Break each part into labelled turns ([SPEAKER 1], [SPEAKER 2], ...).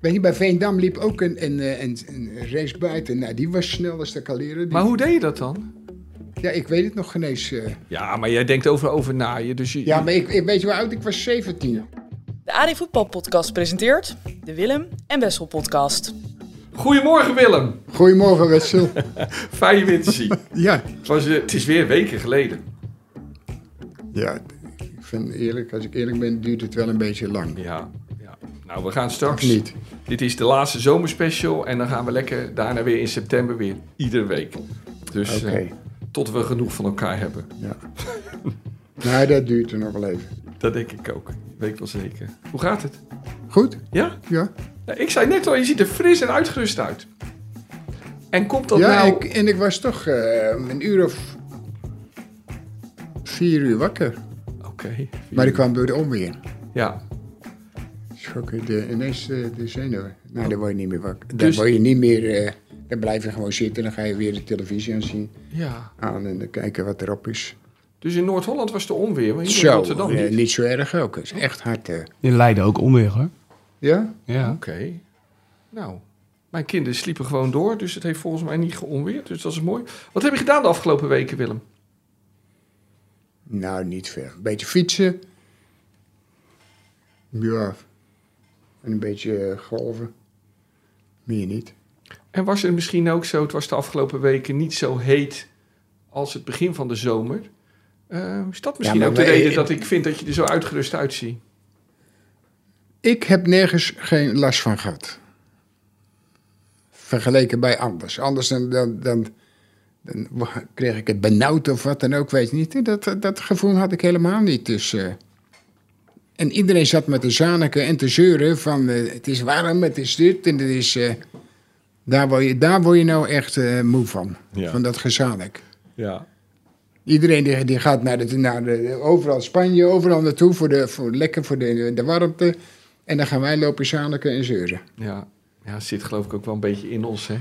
[SPEAKER 1] Weet je, bij Veendam liep ook een, een, eh, een, een race buiten. Nou, die was snel als de kaleren. Die-
[SPEAKER 2] Maar hoe deed je dat dan?
[SPEAKER 1] Ja, ik weet het nog geen eens. eh.
[SPEAKER 2] Ja, maar jij denkt over, over naaien. Dus je,
[SPEAKER 1] Ja, maar ik, ik weet je hoe oud ik was? 17.
[SPEAKER 3] De AD Voetbal Podcast presenteert de Willem en Wessel Podcast.
[SPEAKER 2] Goedemorgen Willem.
[SPEAKER 1] Goedemorgen, Wessel.
[SPEAKER 2] Fijn je weer te zien.
[SPEAKER 1] ja.
[SPEAKER 2] Het, was, eh, het is weer weken geleden.
[SPEAKER 1] ja, ik vind eerlijk, als ik eerlijk ben, duurt het wel een beetje lang.
[SPEAKER 2] Ja, ja. Nou, we gaan
[SPEAKER 1] Of
[SPEAKER 2] straks...
[SPEAKER 1] niet?
[SPEAKER 2] Dit is de laatste zomerspecial. En dan gaan we lekker daarna weer in september weer. Iedere week. Dus
[SPEAKER 1] Oké.
[SPEAKER 2] eh, tot we genoeg van elkaar hebben.
[SPEAKER 1] Ja. nou, dat duurt er nog wel even.
[SPEAKER 2] Dat denk ik ook. Weet ik wel zeker. Hoe gaat het?
[SPEAKER 1] Goed?
[SPEAKER 2] Ja?
[SPEAKER 1] Ja.
[SPEAKER 2] Ik zei net al, je ziet er fris en uitgerust uit. En komt dat
[SPEAKER 1] ja,
[SPEAKER 2] nou...
[SPEAKER 1] ik, en ik was toch eh, een uur of vier uur wakker.
[SPEAKER 2] Oké.
[SPEAKER 1] Maar ik kwam door de onweer.
[SPEAKER 2] Ja.
[SPEAKER 1] Schokken de, ineens de, de zenuwen. Nou, dan word je niet meer wakker. Dan
[SPEAKER 2] Dus-
[SPEAKER 1] word je niet meer... eh, dan blijf je gewoon zitten. Dan ga je weer de televisie aanzien.
[SPEAKER 2] ja.
[SPEAKER 1] Aan en dan kijken wat erop is.
[SPEAKER 2] Dus in Noord-Holland was de onweer, maar hier in
[SPEAKER 1] Zo,
[SPEAKER 2] Rotterdam
[SPEAKER 1] eh,
[SPEAKER 2] niet.
[SPEAKER 1] niet zo erg ook. Het is echt hard. eh.
[SPEAKER 4] In Leiden ook onweer hoor.
[SPEAKER 1] Ja?
[SPEAKER 4] Ja.
[SPEAKER 2] Oké. Nou, mijn kinderen sliepen gewoon door, dus het heeft volgens mij niet geonweerd. Dus dat is mooi. Wat heb je gedaan de afgelopen weken, Willem?
[SPEAKER 1] Nou, niet veel. Een beetje fietsen. Ja. En een beetje eh, golven. Meer niet.
[SPEAKER 2] En was het misschien ook zo, het was de afgelopen weken niet zo heet als het begin van de zomer. Eh, is dat misschien ook de
[SPEAKER 1] wij-
[SPEAKER 2] reden dat ik vind dat je er zo uitgerust uitziet?
[SPEAKER 1] Ik heb nergens geen last van gehad. Vergeleken bij anders. Anders dan, dan, dan, kreeg ik het benauwd of wat dan ook, weet je niet. Dat, dat gevoel had ik helemaal niet. Dus, eh, en iedereen zat met te zaniken en te zeuren van eh, het is warm, het is dit en het is... eh, daar, word je, daar word je nou echt eh, moe van,
[SPEAKER 2] Ja.
[SPEAKER 1] van dat gezanik.
[SPEAKER 2] Ja.
[SPEAKER 1] Iedereen die, die gaat naar de, naar de, overal Spanje, overal naartoe, voor de, voor, lekker voor de, de warmte. En dan gaan wij lopen zaniken en zeuren.
[SPEAKER 2] Ja. ja, zit geloof ik ook wel een beetje in ons, hè?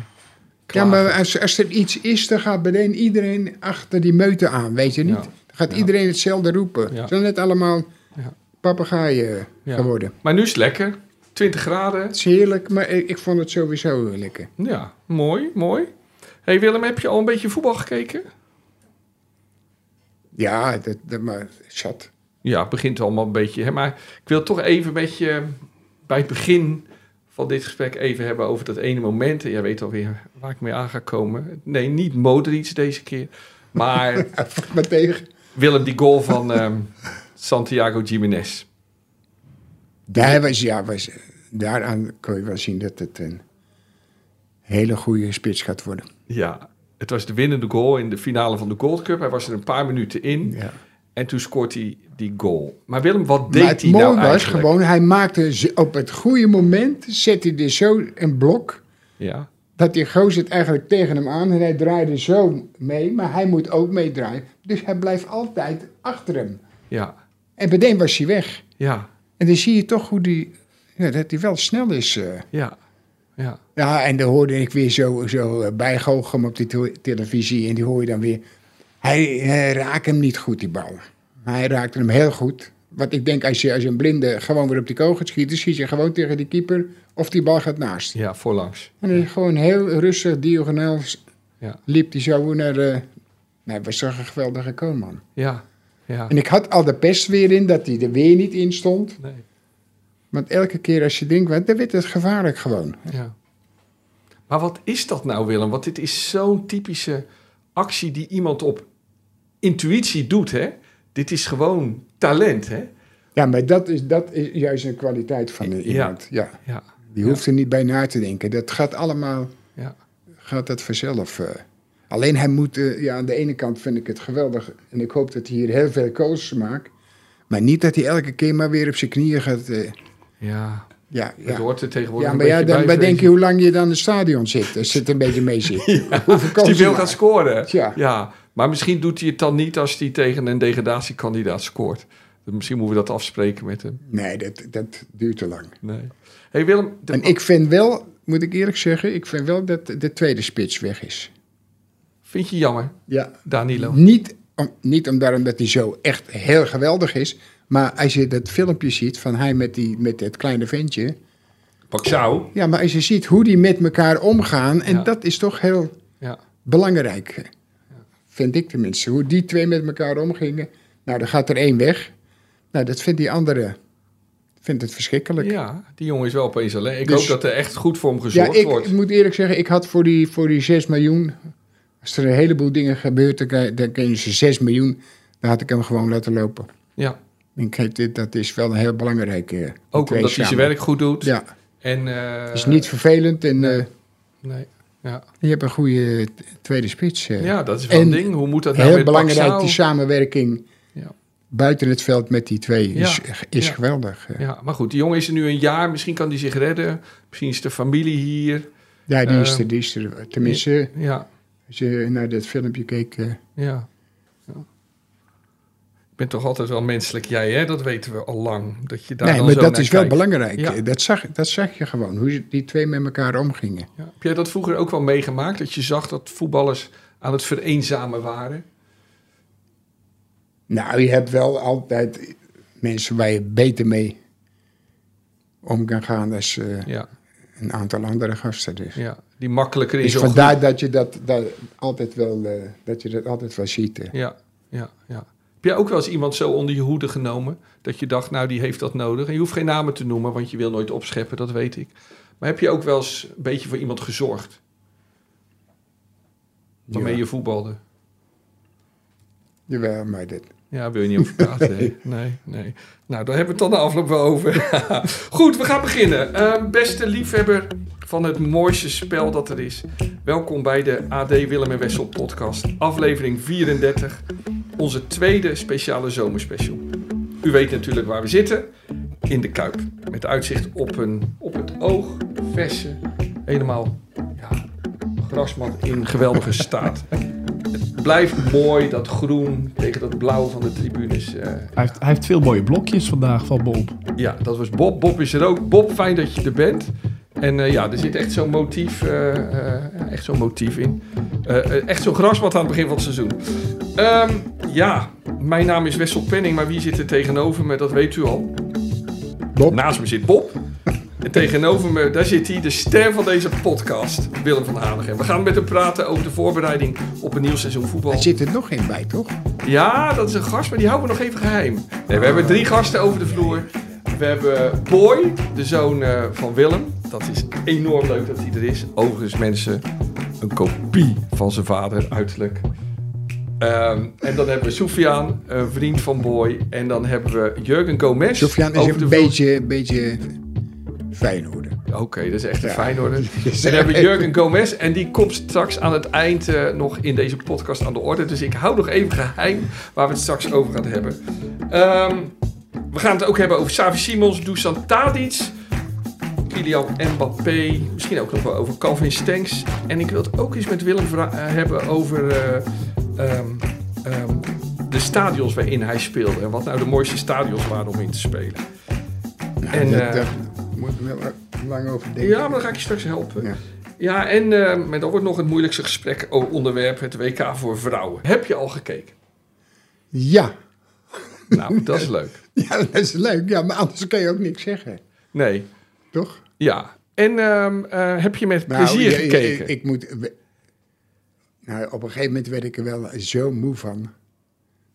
[SPEAKER 1] Ja, maar als, als er iets is, dan gaat meteen iedereen achter die meute aan, weet je niet?
[SPEAKER 2] Ja.
[SPEAKER 1] Dan gaat
[SPEAKER 2] Ja.
[SPEAKER 1] iedereen hetzelfde roepen.
[SPEAKER 2] Ja.
[SPEAKER 1] Ze zijn net allemaal
[SPEAKER 2] Ja.
[SPEAKER 1] papegaaien
[SPEAKER 2] Ja.
[SPEAKER 1] geworden.
[SPEAKER 2] Maar nu is het lekker. 20 graden.
[SPEAKER 1] Het is heerlijk, maar ik, ik vond het sowieso lekker.
[SPEAKER 2] Ja, mooi, mooi. hey Willem, heb je al een beetje voetbal gekeken?
[SPEAKER 1] Ja, dat, dat maar zat.
[SPEAKER 2] Ja, het begint allemaal een beetje. Hè? Maar ik wil toch even met je bij het begin van dit gesprek even hebben over dat ene moment. En jij weet alweer waar ik mee aan ga komen. Nee, niet Modric deze keer. Maar
[SPEAKER 1] Maar tegen.
[SPEAKER 2] Willem, die goal van ehm, Santiago Jiménez.
[SPEAKER 1] Daar was, ja, was, daaraan kon je wel zien dat het een hele goede spits gaat worden.
[SPEAKER 2] Ja, het was de winnende goal in de finale van de Gold Cup. Hij was er een paar minuten in.
[SPEAKER 1] Ja.
[SPEAKER 2] En toen scoort hij die goal. Maar Willem, wat deed hij nou
[SPEAKER 1] was
[SPEAKER 2] eigenlijk?
[SPEAKER 1] gewoon, hij maakte op het goede moment, zette hij er zo een blok,
[SPEAKER 2] Ja,
[SPEAKER 1] dat die gozer het eigenlijk tegen hem aan en hij draaide zo mee, maar hij moet ook meedraaien. Dus hij blijft altijd achter hem.
[SPEAKER 2] ja,
[SPEAKER 1] En meteen was hij weg.
[SPEAKER 2] ja,
[SPEAKER 1] En dan zie je toch hoe die, ja, dat hij wel snel is. eh.
[SPEAKER 2] ja, ja.
[SPEAKER 1] Ja, en dan hoorde ik weer zo, zo eh, bijgoochelen op die te- televisie en die hoor je dan weer. Hij, hij raakt hem niet goed, die bal. Hij raakte hem heel goed. Want ik denk, als je als je een blinde gewoon weer op die kogel gaat schieten, schiet je gewoon tegen die keeper of die bal gaat naast.
[SPEAKER 2] Ja, voorlangs.
[SPEAKER 1] En dan gewoon heel rustig, diagonaal,
[SPEAKER 2] Ja.
[SPEAKER 1] liep hij zo naar de... Nou, was toch een geweldige goal, man.
[SPEAKER 2] Ja, ja.
[SPEAKER 1] En ik had al de pest weer in, dat hij er weer niet in stond.
[SPEAKER 2] Nee,
[SPEAKER 1] Want elke keer als je denkt, wat, dan werd het gevaarlijk gewoon.
[SPEAKER 2] ja. Maar wat is dat nou, Willem? Want dit is zo'n typische actie die iemand op intuïtie doet, hè? Dit is gewoon talent, hè?
[SPEAKER 1] Ja, maar dat is, dat is juist een kwaliteit van iemand. Ja.
[SPEAKER 2] Ja,
[SPEAKER 1] Die hoeft er niet bij na te denken. Dat gaat allemaal,
[SPEAKER 2] ja,
[SPEAKER 1] gaat dat vanzelf. eh. Alleen hij moet, eh, ja, aan de ene kant vind ik het geweldig. En ik hoop dat hij hier heel veel goals maakt. Maar niet dat hij elke keer maar weer op zijn knieën gaat. eh,
[SPEAKER 2] ja.
[SPEAKER 1] ja,
[SPEAKER 2] Het
[SPEAKER 1] ja.
[SPEAKER 2] hoort er tegenwoordig
[SPEAKER 1] ja,
[SPEAKER 2] een
[SPEAKER 1] maar ja, dan bedenk
[SPEAKER 2] vrees
[SPEAKER 1] je hoe lang je dan in het stadion zit. Als het een beetje mee zit. Hoeveel
[SPEAKER 2] Als die
[SPEAKER 1] goals
[SPEAKER 2] wil
[SPEAKER 1] hij
[SPEAKER 2] gaan scoren.
[SPEAKER 1] Ja.
[SPEAKER 2] ja. Maar misschien doet hij het dan niet als hij tegen een degradatiekandidaat scoort. Misschien moeten we dat afspreken met hem.
[SPEAKER 1] Nee, dat, dat duurt te lang.
[SPEAKER 2] Nee. hey Willem, de-
[SPEAKER 1] En ik vind wel, moet ik eerlijk zeggen, ik vind wel dat de tweede spits weg is.
[SPEAKER 2] vind je jammer,
[SPEAKER 1] Ja,
[SPEAKER 2] Danilo?
[SPEAKER 1] niet om- niet omdat hij zo echt heel geweldig is. Maar als je dat filmpje ziet van hij met, die, met het kleine ventje.
[SPEAKER 2] Paxau.
[SPEAKER 1] Ja, maar als je ziet hoe die met elkaar omgaan. En
[SPEAKER 2] Ja.
[SPEAKER 1] dat is toch heel
[SPEAKER 2] Ja.
[SPEAKER 1] belangrijk. Vind ik tenminste. Hoe die twee met elkaar omgingen. Nou, dan gaat er één weg. Nou, dat vindt die andere. Vindt het verschrikkelijk.
[SPEAKER 2] ja, die jongen is wel opeens alleen. Ik
[SPEAKER 1] Dus-
[SPEAKER 2] hoop dat er echt goed voor hem
[SPEAKER 1] Ja,
[SPEAKER 2] gezorgd
[SPEAKER 1] ik
[SPEAKER 2] wordt.
[SPEAKER 1] moet eerlijk zeggen, ik had voor die, voor die 6 miljoen. Als er een heleboel dingen gebeurt, dan kun je ze 6 miljoen. Dan had ik hem gewoon laten lopen.
[SPEAKER 2] Ja,
[SPEAKER 1] Ik denk, dit, dat is wel een heel belangrijk. eh, die
[SPEAKER 2] ook omdat hij zijn werk goed doet.
[SPEAKER 1] Ja,
[SPEAKER 2] En, eh,
[SPEAKER 1] is niet vervelend en eh,
[SPEAKER 2] Nee, ja.
[SPEAKER 1] je hebt een goede tweede spits.
[SPEAKER 2] ja, dat is wel
[SPEAKER 1] En
[SPEAKER 2] een ding. Hoe moet dat nou
[SPEAKER 1] heel belangrijk,
[SPEAKER 2] Paxau?
[SPEAKER 1] die samenwerking
[SPEAKER 2] Ja.
[SPEAKER 1] buiten het veld met die twee is, is
[SPEAKER 2] Ja.
[SPEAKER 1] geweldig.
[SPEAKER 2] Ja, maar goed, die jongen is er nu een jaar. Misschien kan hij zich redden. Misschien is de familie hier.
[SPEAKER 1] Ja, die is er, die is er. Tenminste,
[SPEAKER 2] Ja,
[SPEAKER 1] als je naar dat filmpje keek.
[SPEAKER 2] ja. Ik ben toch altijd wel menselijk, jij hè? Dat weten we al lang. Dat je daar
[SPEAKER 1] nee, maar
[SPEAKER 2] zo
[SPEAKER 1] dat is wel belangrijk.
[SPEAKER 2] Ja.
[SPEAKER 1] Dat, zag, dat zag je gewoon, hoe die twee met elkaar omgingen.
[SPEAKER 2] Ja. Heb jij dat vroeger ook wel meegemaakt? Dat je zag dat voetballers aan het vereenzamen waren?
[SPEAKER 1] Nou, je hebt wel altijd mensen waar je beter mee om kan gaan dan eh,
[SPEAKER 2] Ja,
[SPEAKER 1] een aantal andere gasten. Dus,
[SPEAKER 2] ja. die makkelijker in
[SPEAKER 1] dus vandaar dat je dat, dat, altijd wel, eh, dat je dat altijd wel ziet.
[SPEAKER 2] Ja, ja, ja. Heb jij ook wel eens iemand zo onder je hoede genomen dat je dacht, nou die heeft dat nodig? En je hoeft geen namen te noemen, want je wil nooit opscheppen, dat weet ik. Maar heb je ook wel eens een beetje voor iemand gezorgd waarmee
[SPEAKER 1] Ja.
[SPEAKER 2] je voetbalde?
[SPEAKER 1] Jawel, maar dit.
[SPEAKER 2] Ja, wil je niet over praten? Nee, nee, nee. Nou, daar hebben we het dan de afloop wel over. Goed, we gaan beginnen. Eh, beste liefhebber van het mooiste spel dat er is. Welkom bij de AD Willem en Wessel podcast. Aflevering 34. Onze tweede speciale zomerspecial. U weet natuurlijk waar we zitten. In de Kuip. Met uitzicht op, een, op het oog. Verse. Helemaal ja, grasmat in geweldige staat. Het blijft mooi, dat groen tegen dat blauw van de tribunes. eh,
[SPEAKER 4] Hij heeft, hij heeft veel mooie blokjes vandaag van Bob.
[SPEAKER 2] ja, dat was Bob. Bob is er ook. Bob, fijn dat je er bent. En eh, ja, er zit echt zo'n motief, ja, echt zo'n motief in. Echt zo'n grasmat aan het begin van het seizoen. Ehm, ja, mijn naam is Wessel Penning, maar wie zit er tegenover me? Dat weet u al.
[SPEAKER 1] Bob?
[SPEAKER 2] Naast me zit Bob. En tegenover me, daar zit hij, de ster van deze podcast, Willem van Hanegem. We gaan met hem praten over de voorbereiding op een nieuw seizoen voetbal.
[SPEAKER 1] Er zit er nog één bij, toch?
[SPEAKER 2] Ja, dat is een gast, maar die houden we nog even geheim. Nee, we hebben drie gasten over de vloer. We hebben Boy, de zoon van Willem. Dat is enorm leuk dat hij er is. Overigens, mensen, een kopie van zijn vader, uiterlijk. Ehm, en dan hebben we Sofiaan, een vriend van Boy. En dan hebben we Jurgen Gomez.
[SPEAKER 1] Sofian is een beetje, beetje Feyenoord.
[SPEAKER 2] Oké, dat is echt een
[SPEAKER 1] Ja.
[SPEAKER 2] Feyenoorder. En dan hebben we Jurgen Gomez. En die komt straks aan het eind eh, nog in deze podcast aan de orde. Dus ik hou nog even geheim waar we het straks over gaan hebben. Ehm, we gaan het ook hebben over Savi Simons, Dusan Tadic, Kylian Mbappé. Misschien ook nog wel over Calvin Stenks. En ik wil het ook eens met Willem eh, hebben over eh, ehm, ehm, de stadions waarin hij speelde. En wat nou de mooiste stadions waren om in te spelen.
[SPEAKER 1] Nou,
[SPEAKER 2] En,
[SPEAKER 1] dat,
[SPEAKER 2] eh,
[SPEAKER 1] daar moet wel lang over denken.
[SPEAKER 2] Ja, maar dan ga ik je straks helpen.
[SPEAKER 1] Ja.
[SPEAKER 2] Ja, en maar dat wordt nog het moeilijkste gesprek onderwerp, het WK voor vrouwen. Heb je al gekeken?
[SPEAKER 1] Ja.
[SPEAKER 2] Nou, dat is leuk.
[SPEAKER 1] ja, dat is leuk. Ja, maar anders kan je ook niks zeggen.
[SPEAKER 2] Nee,
[SPEAKER 1] Toch?
[SPEAKER 2] Ja. En ehm, eh, heb je met
[SPEAKER 1] Nou,
[SPEAKER 2] plezier
[SPEAKER 1] je-
[SPEAKER 2] gekeken?
[SPEAKER 1] Ik, ik moet... Nou, op een gegeven moment werd ik er wel zo moe van.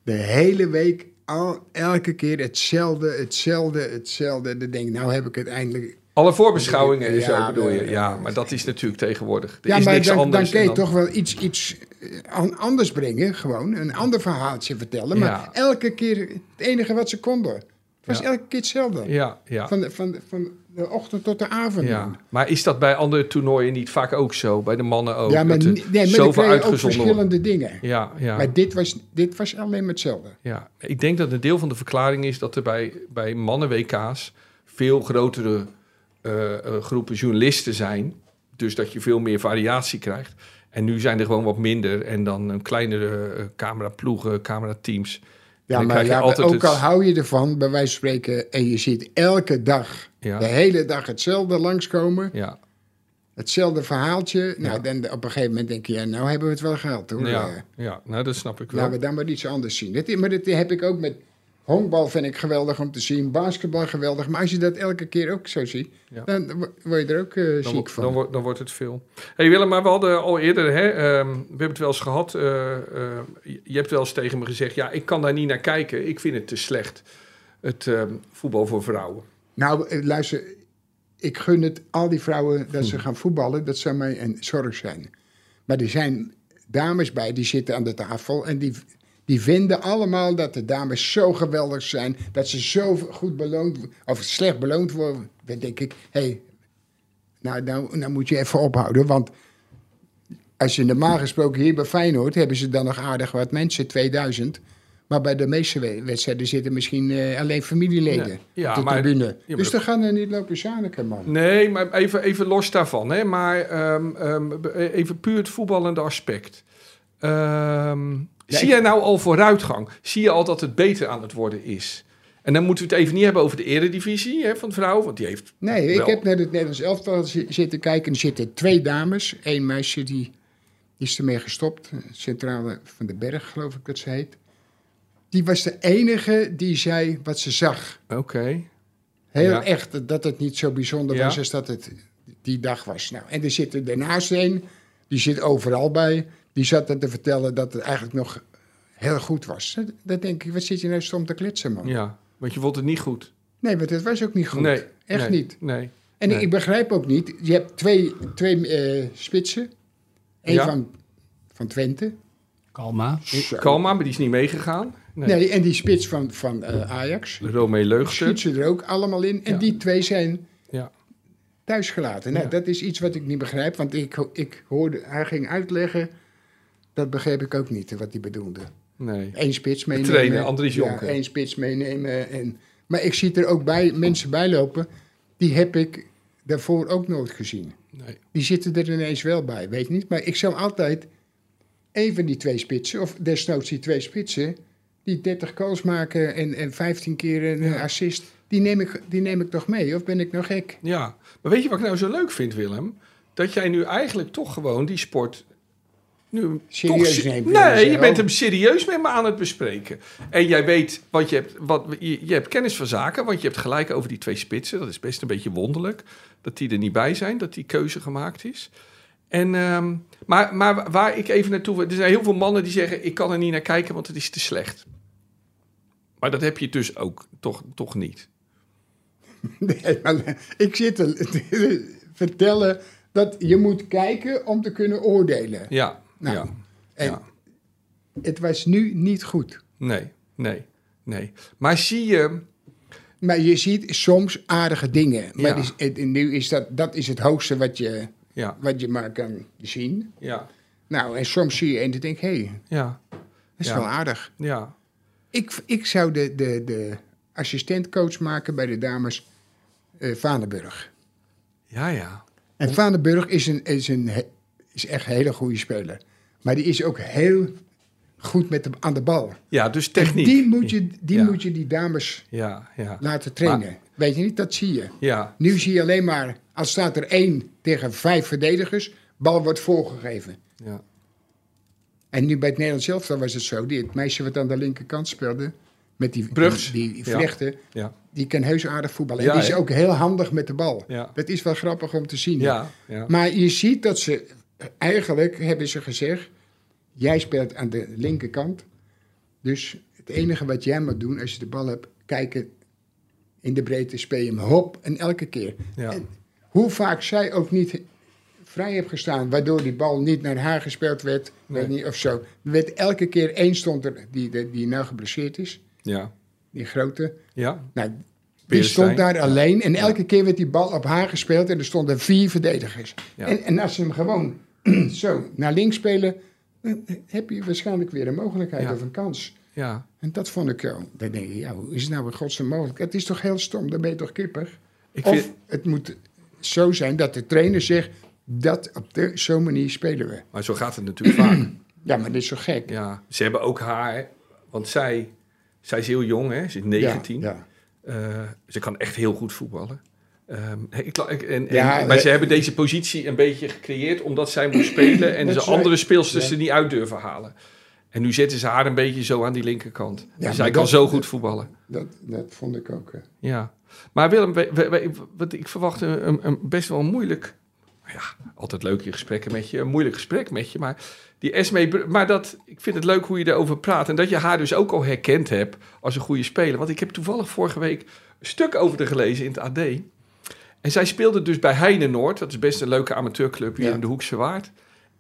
[SPEAKER 1] De hele week, al, elke keer hetzelfde, hetzelfde, hetzelfde. Dan denk ik, nou heb ik het eindelijk...
[SPEAKER 2] Alle voorbeschouwingen en
[SPEAKER 1] Ja,
[SPEAKER 2] zo bedoel je.
[SPEAKER 1] ja,
[SPEAKER 2] maar dat is natuurlijk tegenwoordig. Er
[SPEAKER 1] ja,
[SPEAKER 2] is
[SPEAKER 1] maar
[SPEAKER 2] niks
[SPEAKER 1] dan, dan
[SPEAKER 2] anders.
[SPEAKER 1] kun je
[SPEAKER 2] en dan-
[SPEAKER 1] toch wel iets, iets eh, an- anders brengen. Gewoon een ander verhaaltje vertellen. Maar
[SPEAKER 2] Ja.
[SPEAKER 1] elke keer het enige wat ze konden. Het was
[SPEAKER 2] Ja.
[SPEAKER 1] elke keer hetzelfde.
[SPEAKER 2] Ja, ja.
[SPEAKER 1] Van, van, van de ochtend tot de avond.
[SPEAKER 2] ja. Maar is dat bij andere toernooien niet vaak ook zo? Bij de mannen ook?
[SPEAKER 1] Ja, maar,
[SPEAKER 2] dat
[SPEAKER 1] ni- nee, maar dan
[SPEAKER 2] zoveel
[SPEAKER 1] ook verschillende dingen.
[SPEAKER 2] Ja, ja.
[SPEAKER 1] Maar dit was, dit was alleen maar hetzelfde.
[SPEAKER 2] Ja, ik denk dat een deel van de verklaring is dat er bij, bij mannen-WK's veel grotere eh, eh, groepen journalisten zijn. Dus dat je veel meer variatie krijgt. En nu zijn er gewoon wat minder en dan een kleinere eh, cameraploegen, camerateams.
[SPEAKER 1] Ja, maar ja, ook
[SPEAKER 2] het-
[SPEAKER 1] al hou je ervan, bij wijze van spreken, en je ziet elke dag,
[SPEAKER 2] Ja.
[SPEAKER 1] de hele dag hetzelfde langskomen.
[SPEAKER 2] Ja,
[SPEAKER 1] hetzelfde verhaaltje. Nou, dan op een gegeven moment denk je, ja, nou hebben we het wel gehad hoor.
[SPEAKER 2] Ja,
[SPEAKER 1] Eh,
[SPEAKER 2] ja, nou dat snap ik wel.
[SPEAKER 1] Laten we dan maar iets anders zien. Dat, maar dat heb ik ook met honkbal vind ik geweldig om te zien. Basketbal geweldig. Maar als je dat elke keer ook zo ziet,
[SPEAKER 2] Ja.
[SPEAKER 1] dan wo- word je er ook eh,
[SPEAKER 2] dan,
[SPEAKER 1] ziek van.
[SPEAKER 2] dan, wordt- dan wordt het veel. hey Willem, maar we hadden al eerder, hè, ehm, we hebben het wel eens gehad. eh, eh, je hebt wel eens tegen me gezegd, ja, ik kan daar niet naar kijken. Ik vind het te slecht, het ehm, voetbal voor vrouwen.
[SPEAKER 1] Nou, luister, ik gun het al die vrouwen dat
[SPEAKER 2] Hm.
[SPEAKER 1] ze gaan voetballen. Dat zou mij een zorg zijn. Maar er zijn dames bij die zitten aan de tafel en die, die vinden allemaal dat de dames zo geweldig zijn. Dat ze zo goed beloond of slecht beloond worden. Dan denk ik, hé, hey, nou, nou, nou moet je even ophouden. Want als je normaal gesproken hier bij Feyenoord hebben ze dan nog aardig wat mensen, 2000. Maar bij de meeste we- wedstrijden zitten misschien eh, alleen familieleden.
[SPEAKER 2] Ja,
[SPEAKER 1] op de
[SPEAKER 2] maar-
[SPEAKER 1] tribune.
[SPEAKER 2] ja,
[SPEAKER 1] dus dan gaan er niet lopen zaniken, man.
[SPEAKER 2] Nee, maar even, even los daarvan. Hè? Maar ehm, ehm, even puur het voetballende aspect. Ehm,
[SPEAKER 1] Ja,
[SPEAKER 2] zie
[SPEAKER 1] ik-
[SPEAKER 2] jij nou al vooruitgang? Zie je al dat het beter aan het worden is? En dan moeten we het even niet hebben over de eredivisie hè, van vrouwen. Want die heeft
[SPEAKER 1] Nee, ik heb naar het Nederlands elftal zi- zitten kijken. En er zitten twee dames. Eén meisje die, die is ermee gestopt. Centrale van de Berg, geloof ik dat ze heet. Die was de enige die zei wat ze zag.
[SPEAKER 2] Oké.
[SPEAKER 1] Heel
[SPEAKER 2] Ja.
[SPEAKER 1] echt, dat het niet zo bijzonder
[SPEAKER 2] Ja.
[SPEAKER 1] was als dat het die dag was. Nou, en er zit er daarnaast een, die zit overal bij. Die zat er te vertellen dat het eigenlijk nog heel goed was. Dat- Dat denk ik, wat zit je nou stom te kletsen, man?
[SPEAKER 2] Ja, want je vond het niet goed.
[SPEAKER 1] Nee, want het was ook niet goed.
[SPEAKER 2] Nee.
[SPEAKER 1] Echt
[SPEAKER 2] nee,
[SPEAKER 1] niet.
[SPEAKER 2] Nee.
[SPEAKER 1] En
[SPEAKER 2] Nee.
[SPEAKER 1] ik, begrijp ook niet, je hebt twee, twee eh, spitsen. Eén
[SPEAKER 2] Ja.
[SPEAKER 1] van, van Twente.
[SPEAKER 4] Kalma.
[SPEAKER 1] Zo.
[SPEAKER 2] Kalma, maar die is niet meegegaan. Nee.
[SPEAKER 1] Nee. en die spits van, van eh, Ajax.
[SPEAKER 2] Romee Leugster.
[SPEAKER 1] Schiet ze er ook allemaal in. En
[SPEAKER 2] Ja.
[SPEAKER 1] die twee zijn
[SPEAKER 2] Ja.
[SPEAKER 1] thuisgelaten. Nou,
[SPEAKER 2] Ja.
[SPEAKER 1] dat is iets wat ik niet begrijp. Want ik, ik hoorde, hij ging uitleggen. Dat begreep ik ook niet, wat hij bedoelde.
[SPEAKER 2] Nee.
[SPEAKER 1] Eén spits meenemen.
[SPEAKER 2] trainer, Andries
[SPEAKER 1] ja,
[SPEAKER 2] Jonker.
[SPEAKER 1] één spits meenemen. En, maar ik zie er ook bij, mensen bijlopen. Die heb ik daarvoor ook nooit gezien.
[SPEAKER 2] nee.
[SPEAKER 1] Die zitten er ineens wel bij, weet niet. Maar ik zou altijd een van die twee spitsen, of desnoods die twee spitsen, die 30 goals maken en, en 15 keer een assist, die neem, ik, die neem ik toch mee? Of ben ik nou gek?
[SPEAKER 2] Ja, maar weet je wat ik nou zo leuk vind, Willem? Dat jij nu eigenlijk toch gewoon die sport nu
[SPEAKER 1] Serieus
[SPEAKER 2] toch
[SPEAKER 1] neemt,
[SPEAKER 2] Nee, je bent hem serieus met me aan het bespreken. En jij weet, wat je, hebt, wat, je, je hebt kennis van zaken, want je hebt gelijk over die twee spitsen. Dat is best een beetje wonderlijk dat die er niet bij zijn, dat die keuze gemaakt is. En, ehm, maar, maar waar ik even naartoe wil, er zijn heel veel mannen die zeggen: ik kan er niet naar kijken, want het is te slecht. Maar dat heb je dus ook toch, toch niet.
[SPEAKER 1] Nee, maar ik zit te vertellen dat je moet kijken om te kunnen oordelen.
[SPEAKER 2] Ja,
[SPEAKER 1] Nou,
[SPEAKER 2] ja,
[SPEAKER 1] En
[SPEAKER 2] ja.
[SPEAKER 1] het was nu niet goed.
[SPEAKER 2] Nee, nee, nee. Maar zie je,
[SPEAKER 1] Maar je ziet soms aardige dingen. Maar
[SPEAKER 2] Ja.
[SPEAKER 1] dus, het- nu is dat, dat is het hoogste wat je, wat je maar kan zien.
[SPEAKER 2] ja,
[SPEAKER 1] Nou, en soms zie je en dan denk hé, hey,
[SPEAKER 2] ja,
[SPEAKER 1] dat is wel aardig.
[SPEAKER 2] ja.
[SPEAKER 1] Ik, ik zou de, de, de assistentcoach maken bij de dames Vaneburg.
[SPEAKER 2] Ja, ja.
[SPEAKER 1] En Vaneburg is, een, is, een, is echt een hele goede speler. Maar die is ook heel goed met de, aan de bal.
[SPEAKER 2] Ja, dus
[SPEAKER 1] En
[SPEAKER 2] techniek.
[SPEAKER 1] die moet je die,
[SPEAKER 2] Ja.
[SPEAKER 1] moet je die dames
[SPEAKER 2] Ja, ja,
[SPEAKER 1] laten trainen. Weet je niet, dat zie je.
[SPEAKER 2] ja,
[SPEAKER 1] Nu zie je alleen maar, als staat er één tegen vijf verdedigers, bal wordt voorgegeven.
[SPEAKER 2] ja.
[SPEAKER 1] En nu bij het Nederlands zelf was het zo, die, het meisje wat aan de linkerkant speelde, met die,
[SPEAKER 2] Brugs.
[SPEAKER 1] die, die vlechten,
[SPEAKER 2] Ja,
[SPEAKER 1] die kan heus aardig voetballen. En die is ook heel handig met de bal.
[SPEAKER 2] Ja.
[SPEAKER 1] Dat is wel grappig om te zien. Maar je ziet dat ze, eigenlijk hebben ze gezegd, jij speelt aan de linkerkant. Dus het enige wat jij moet doen als je de bal hebt, kijken in de breedte, speel je hem hop en elke keer.
[SPEAKER 2] Ja.
[SPEAKER 1] En hoe vaak zij ook niet vrij heeft gestaan, waardoor die bal niet naar haar gespeeld werd,
[SPEAKER 2] Nee.
[SPEAKER 1] weet niet, of zo. Er werd elke keer één stond er, die, die, die nou geblesseerd is,
[SPEAKER 2] Ja,
[SPEAKER 1] die grote.
[SPEAKER 2] ja,
[SPEAKER 1] Nou, die stond daar alleen en elke keer werd die bal op haar gespeeld en er stonden vier verdedigers.
[SPEAKER 2] Ja.
[SPEAKER 1] En, en als ze hem gewoon zo naar links spelen, dan heb je waarschijnlijk weer een mogelijkheid
[SPEAKER 2] Ja.
[SPEAKER 1] of een kans.
[SPEAKER 2] ja.
[SPEAKER 1] En dat vond ik zo. Dan denk je, ja, hoe is het nou in godsnaam mogelijk? Het is toch heel stom, dan ben je toch kippig?
[SPEAKER 2] Ik
[SPEAKER 1] of
[SPEAKER 2] vind,
[SPEAKER 1] het moet zo zijn dat de trainer zegt, dat op de, zo'n manier spelen we.
[SPEAKER 2] maar zo gaat het natuurlijk vaak.
[SPEAKER 1] Ja, maar dit is zo gek.
[SPEAKER 2] Ja, ze hebben ook haar, want zij, zij is heel jong, hè? Ze is 19.
[SPEAKER 1] Ja, ja.
[SPEAKER 2] Eh, ze kan echt heel goed voetballen. Ehm, ik, en, maar ze hebben deze positie een beetje gecreëerd omdat zij moest spelen en
[SPEAKER 1] zei-
[SPEAKER 2] andere speelsters
[SPEAKER 1] ja.
[SPEAKER 2] er niet uit durven halen. En nu zetten ze haar een beetje zo aan die linkerkant.
[SPEAKER 1] Ja,
[SPEAKER 2] zij kan
[SPEAKER 1] dat-
[SPEAKER 2] zo goed voetballen.
[SPEAKER 1] Dat, dat vond ik ook.
[SPEAKER 2] Ja. Maar Willem, we, we- we- wat ik verwacht een, best wel moeilijk... Ja, altijd leuke gesprekken met je. Een moeilijk gesprek met je. Maar, die Esme, maar dat, ik vind het leuk hoe je erover praat. En dat je haar dus ook al herkend hebt als een goede speler. Want ik heb toevallig vorige week een stuk over haar gelezen in het AD. En zij speelde dus bij Heine Noord. Dat is best een leuke amateurclub hier
[SPEAKER 1] Ja.
[SPEAKER 2] in de Hoekse Waard.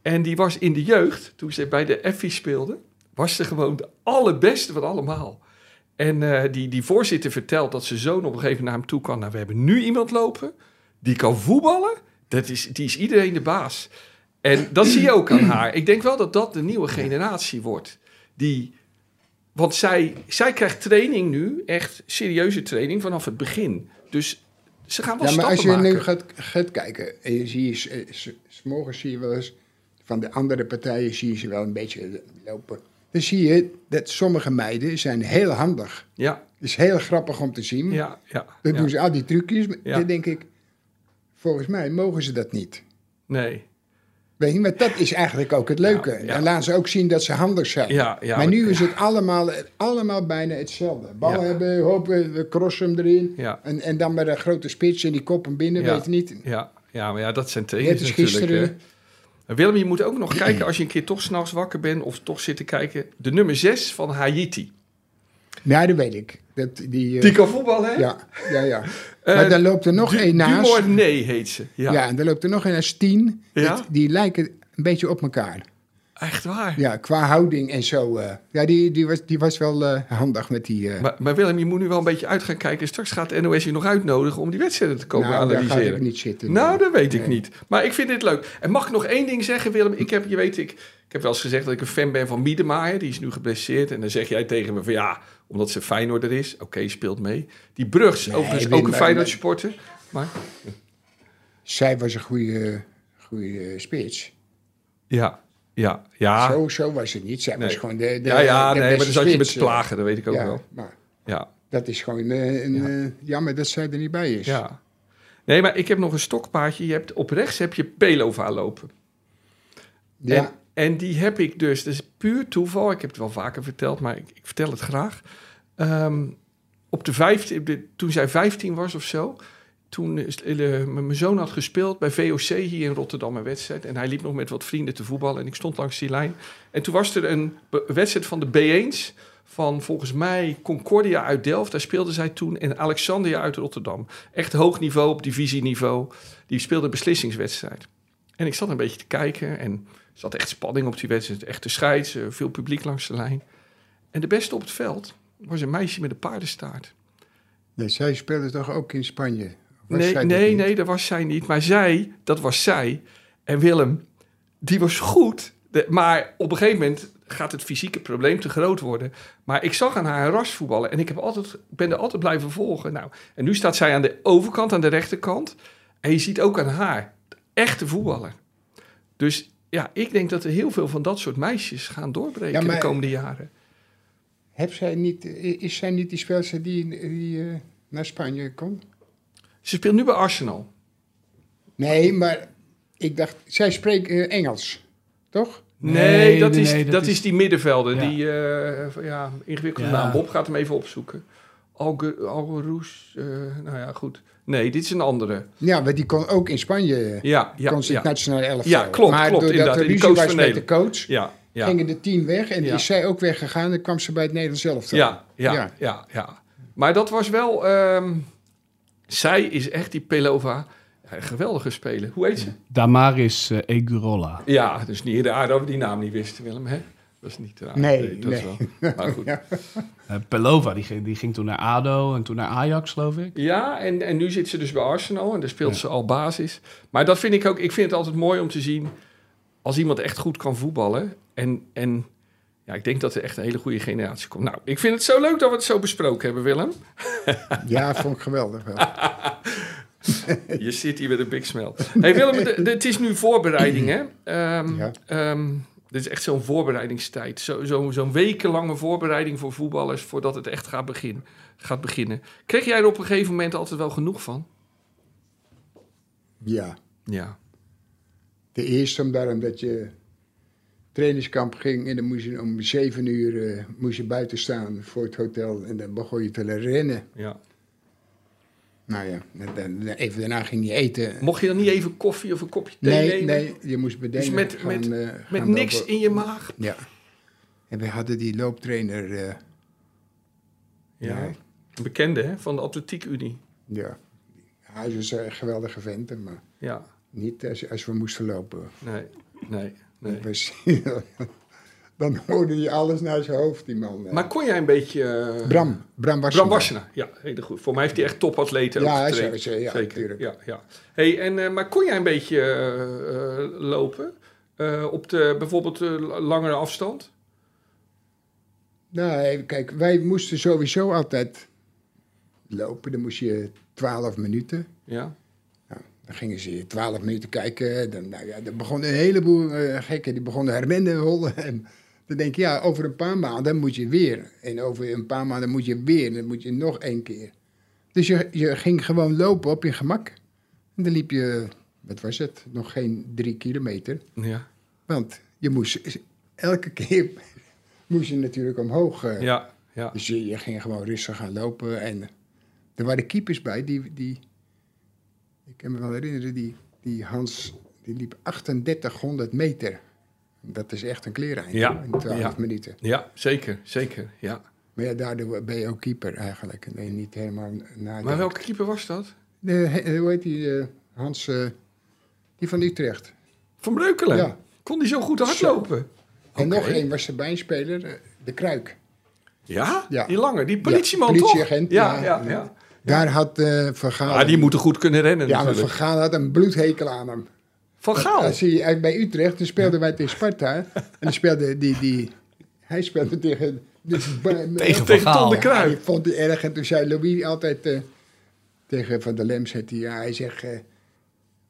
[SPEAKER 2] En die was in de jeugd, toen ze bij de Effie speelde... was ze gewoon de allerbeste van allemaal. En eh, die, die voorzitter vertelt dat zijn zoon op een gegeven moment naar hem toe kan. Nou, we hebben nu iemand lopen die kan voetballen. Dat is, die is iedereen de baas. En dat zie je ook aan haar. Ik denk wel dat dat de nieuwe generatie wordt. Die, want zij, zij krijgt training nu, echt serieuze training vanaf het begin. Dus ze gaan wel
[SPEAKER 1] Ja, maar als je
[SPEAKER 2] maken.
[SPEAKER 1] nu gaat, gaat kijken, en je ziet, eh, s- s morgens zie je wel eens, van de andere partijen zie je ze wel een beetje lopen. Dan zie je dat sommige meiden zijn heel handig.
[SPEAKER 2] Ja,
[SPEAKER 1] is heel grappig om te zien.
[SPEAKER 2] ja, ja.
[SPEAKER 1] Dan
[SPEAKER 2] ja.
[SPEAKER 1] doen ze al die trucjes.
[SPEAKER 2] Ja.
[SPEAKER 1] Dan denk ik, volgens mij mogen ze dat niet.
[SPEAKER 2] Nee.
[SPEAKER 1] Weet je, maar dat is eigenlijk ook het leuke.
[SPEAKER 2] Ja, ja.
[SPEAKER 1] Dan laten ze ook zien dat ze handig zijn.
[SPEAKER 2] Ja,
[SPEAKER 1] maar nu is het allemaal, allemaal bijna hetzelfde. Bal hebben, hopen, we crossen hem erin. En, en dan met een grote spits en die kop hem binnen, weet je niet.
[SPEAKER 2] Ja, ja, maar ja, dat zijn trainers
[SPEAKER 1] Net als
[SPEAKER 2] natuurlijk.
[SPEAKER 1] gisteren.
[SPEAKER 2] hè. Willem, je moet ook nog kijken als je een keer toch s'nachts wakker bent of toch zit te kijken. De nummer 6 van Haiti.
[SPEAKER 1] Ja, dat weet ik. Dat, die, eh,
[SPEAKER 2] Die kan voetballen, hè?
[SPEAKER 1] ja, ja, ja.
[SPEAKER 2] Eh,
[SPEAKER 1] maar dan loopt er nog één naast.
[SPEAKER 2] Dumornay heet ze. Ja,
[SPEAKER 1] Ja. en dan loopt er nog één naast tien.
[SPEAKER 2] Ja?
[SPEAKER 1] Die lijken een beetje op elkaar.
[SPEAKER 2] Echt waar.
[SPEAKER 1] Ja, qua houding en zo. eh. ja, die, die, was, die was wel eh, handig met die... eh,
[SPEAKER 2] Maar, maar Willem, je moet nu wel een beetje uit gaan kijken. Straks gaat NOS je nog uitnodigen om die wedstrijden te komen
[SPEAKER 1] nou, daar ga
[SPEAKER 2] analyseren.
[SPEAKER 1] ik niet zitten.
[SPEAKER 2] Nou, dat weet ik niet. Maar ik vind dit leuk. En mag ik nog één ding zeggen, Willem? Ik heb, je weet, ik, ik heb wel eens gezegd dat ik een fan ben van Miedemaier. Die is nu geblesseerd. En dan zeg jij tegen me van ja, omdat ze Feyenoorder is. Oké, speelt mee. Die Brugs,
[SPEAKER 1] Nee,
[SPEAKER 2] overigens ook een Feyenoord supporter. Maar
[SPEAKER 1] Zij was een goede, goede spits.
[SPEAKER 2] ja, ja, ja.
[SPEAKER 1] Zo, zo was het niet. Zij was gewoon de, de
[SPEAKER 2] ja, ja,
[SPEAKER 1] de
[SPEAKER 2] nee, maar dan zat je met plagen. Dat weet ik ook
[SPEAKER 1] ja,
[SPEAKER 2] wel.
[SPEAKER 1] maar
[SPEAKER 2] Ja,
[SPEAKER 1] dat is gewoon eh, een, eh, jammer dat zij er niet bij is.
[SPEAKER 2] ja. Nee, maar ik heb nog een stokpaardje. Je hebt, op rechts heb je Pelova lopen.
[SPEAKER 1] Ja.
[SPEAKER 2] En, en die heb ik dus, dat is puur toeval. Ik heb het wel vaker verteld, maar ik, ik vertel het graag. Ehm, op de 15, de- toen zij 15 was of zo, toen eh, mijn zoon had gespeeld bij VOC hier in Rotterdam een wedstrijd. En hij liep nog met wat vrienden te voetballen en ik stond langs die lijn. En toen was er een wedstrijd van de B1's van volgens mij Concordia uit Delft. Daar speelden zij toen en Alexandria uit Rotterdam. Echt hoog niveau op divisieniveau. Die speelde een beslissingswedstrijd. En ik zat een beetje te kijken en er zat echt spanning op die wedstrijd. Echte scheids, eh, veel publiek langs de lijn. En de beste op het veld was een meisje met een paardenstaart.
[SPEAKER 1] Nee, zij speelde toch ook in Spanje?
[SPEAKER 2] Nee, nee, nee, dat was zij niet. Maar zij, dat was zij. En Willem, die was goed. De- maar op een gegeven moment gaat het fysieke probleem te groot worden. Maar ik zag aan haar ras voetballen. En ik heb altijd, ben er altijd blijven volgen. Nou, en nu staat zij aan de overkant, aan de rechterkant. En je ziet ook aan haar, echte voetballer. Dus ja, ik denk dat er heel veel van dat soort meisjes gaan doorbreken
[SPEAKER 1] Ja, maar-
[SPEAKER 2] de komende jaren.
[SPEAKER 1] Heb zij niet, is zij niet die speelster die, die eh, naar Spanje komt?
[SPEAKER 2] Ze speelt nu bij Arsenal.
[SPEAKER 1] Nee, maar ik dacht, zij spreekt eh, Engels, toch?
[SPEAKER 2] Nee,
[SPEAKER 4] Nee,
[SPEAKER 2] dat,
[SPEAKER 4] nee,
[SPEAKER 2] is,
[SPEAKER 4] nee,
[SPEAKER 2] dat,
[SPEAKER 4] dat
[SPEAKER 2] is,
[SPEAKER 4] is-
[SPEAKER 2] die middenvelder.
[SPEAKER 4] Ja.
[SPEAKER 2] Die, eh, ja, ingewikkelde
[SPEAKER 4] Ja.
[SPEAKER 2] naam. Bob gaat hem even opzoeken. Alge, Algeroes, eh, nou ja, goed. Nee, dit is een andere.
[SPEAKER 1] Ja, want die kon ook in Spanje,
[SPEAKER 2] Ja, ja,
[SPEAKER 1] kon ze
[SPEAKER 2] ja.
[SPEAKER 1] het nationale elftal.
[SPEAKER 2] Ja, klopt,
[SPEAKER 1] Maar
[SPEAKER 2] klopt,
[SPEAKER 1] doordat
[SPEAKER 2] inderdaad. Die
[SPEAKER 1] ruzie was
[SPEAKER 2] van
[SPEAKER 1] met de
[SPEAKER 2] Nederland.
[SPEAKER 1] coach,
[SPEAKER 2] Ja, ja.
[SPEAKER 1] gingen de tien weg en
[SPEAKER 2] Ja.
[SPEAKER 1] is zij ook weggegaan en kwam ze bij het Nederlands elftal.
[SPEAKER 2] Ja, ja,
[SPEAKER 1] Ja.
[SPEAKER 2] ja, ja, Maar dat was wel... ehm, zij is echt die Pelova. Een geweldige speler. Hoe heet ze?
[SPEAKER 4] Damaris eh, Egurola.
[SPEAKER 2] Ja, dus niet raar dat we die naam niet wisten, Willem. Hè? Dat is niet raar.
[SPEAKER 1] Nee,
[SPEAKER 2] dat is
[SPEAKER 1] nee.
[SPEAKER 2] wel. Maar goed.
[SPEAKER 1] Ja.
[SPEAKER 4] Eh, Pelova, die ging, die ging toen naar ADO en toen naar Ajax, geloof ik.
[SPEAKER 2] Ja, en, en nu zit ze dus bij Arsenal en daar speelt ze al basis. Maar dat vind ik ook, ik vind het altijd mooi om te zien als iemand echt goed kan voetballen. En, en ja, ik denk dat er echt een hele goede generatie komt. Nou, ik vind het zo leuk dat we het zo besproken hebben, Willem.
[SPEAKER 1] ja, vond ik geweldig wel.
[SPEAKER 2] Je zit hier met een big smell. Hey Willem, de- de- het is nu voorbereiding, hè? Ehm,
[SPEAKER 1] Ja.
[SPEAKER 2] ehm, dit is echt zo'n voorbereidingstijd. Zo, zo, zo'n wekenlange voorbereiding voor voetballers voordat het echt gaat beginnen, gaat beginnen. Kreeg jij er op een gegeven moment altijd wel genoeg van?
[SPEAKER 1] Ja.
[SPEAKER 2] Ja.
[SPEAKER 1] De eerste om daarom dat je trainingskamp ging en dan moest je om zeven uur eh, moest je buiten staan voor het hotel en dan begon je te rennen.
[SPEAKER 2] ja.
[SPEAKER 1] Nou ja, even daarna ging je eten.
[SPEAKER 2] Mocht je dan niet even koffie of een kopje thee
[SPEAKER 1] Nee,
[SPEAKER 2] nemen?
[SPEAKER 1] nee, je moest
[SPEAKER 2] Dus
[SPEAKER 1] bedenken.
[SPEAKER 2] met,
[SPEAKER 1] gaan,
[SPEAKER 2] met,
[SPEAKER 1] eh,
[SPEAKER 2] met niks
[SPEAKER 1] lopen.
[SPEAKER 2] in je maag?
[SPEAKER 1] Ja. En we hadden die looptrainer, eh,
[SPEAKER 2] Ja.
[SPEAKER 1] Ja.
[SPEAKER 2] Een bekende hè, van de Atletiek Unie.
[SPEAKER 1] ja. Hij was een geweldige vent, maar
[SPEAKER 2] Ja,
[SPEAKER 1] niet als, als we moesten lopen.
[SPEAKER 2] nee, nee, nee.
[SPEAKER 1] Was- dan hoorde hij alles naar zijn hoofd, die man. eh.
[SPEAKER 2] Maar kon jij een beetje... eh,
[SPEAKER 1] Bram, Bram was
[SPEAKER 2] Bram Wassenaar, ja, heel goed. Voor mij heeft hij echt topatleten ook
[SPEAKER 1] Ja, is- ja,
[SPEAKER 2] Zeker,
[SPEAKER 1] tuurlijk.
[SPEAKER 2] ja, ja. Hey, en, eh, maar kon jij een beetje lopen? Op de bijvoorbeeld langere afstand?
[SPEAKER 1] Nou, kijk, wij moesten sowieso altijd lopen. Dan moest je 12 minuten.
[SPEAKER 2] Ja,
[SPEAKER 1] dan gingen ze 12 minuten kijken. Dan, nou ja, dan begonnen een heleboel eh, gekken, die begonnen hermennen rollen. En dan denk je, ja, over een paar maanden moet je weer. En over een paar maanden moet je weer. Dan moet je nog één keer. Dus je, je ging gewoon lopen op je gemak. En dan liep je, wat was het, nog geen drie kilometer.
[SPEAKER 2] ja,
[SPEAKER 1] Want je moest elke keer moest je natuurlijk omhoog. eh,
[SPEAKER 2] ja, ja.
[SPEAKER 1] Dus je, je ging gewoon rustig gaan lopen. En er waren keepers bij die, die ik kan me wel herinneren, die, die Hans, die liep 3800 meter. Dat is echt een klereneind
[SPEAKER 2] Ja,
[SPEAKER 1] in 12
[SPEAKER 2] ja.
[SPEAKER 1] minuten.
[SPEAKER 2] Ja, zeker, zeker, ja.
[SPEAKER 1] Maar ja, daardoor ben je ook keeper eigenlijk. Niet helemaal na.
[SPEAKER 2] Maar welke keeper was dat?
[SPEAKER 1] De, he- hoe heet die, eh, Hans, eh, die van Utrecht.
[SPEAKER 2] Van Breukelen?
[SPEAKER 1] Ja.
[SPEAKER 2] Kon die zo goed hardlopen?
[SPEAKER 1] En nog één was erbij een speler, eh, de Kruik.
[SPEAKER 2] Ja?
[SPEAKER 1] Ja.
[SPEAKER 2] Die lange, die politieman
[SPEAKER 1] Ja, politieagent,
[SPEAKER 2] ja.
[SPEAKER 1] ja,
[SPEAKER 2] ja.
[SPEAKER 1] Daar had eh Van Gaal...
[SPEAKER 2] Ah, die moeten goed kunnen rennen
[SPEAKER 1] ja, maar
[SPEAKER 2] natuurlijk.
[SPEAKER 1] Gaal had een bloedhekel aan hem.
[SPEAKER 2] Van Gaal?
[SPEAKER 1] Als hij bij Utrecht, speelden wij tegen Sparta. En dan speelde die, die, hij speelde tegen... de-
[SPEAKER 4] Tegen Van Gaal.
[SPEAKER 2] De Kruijf.
[SPEAKER 1] vond het erg. En toen zei Louis altijd eh, tegen Van der Lem, zegt hij, ja, hij zegt... eh,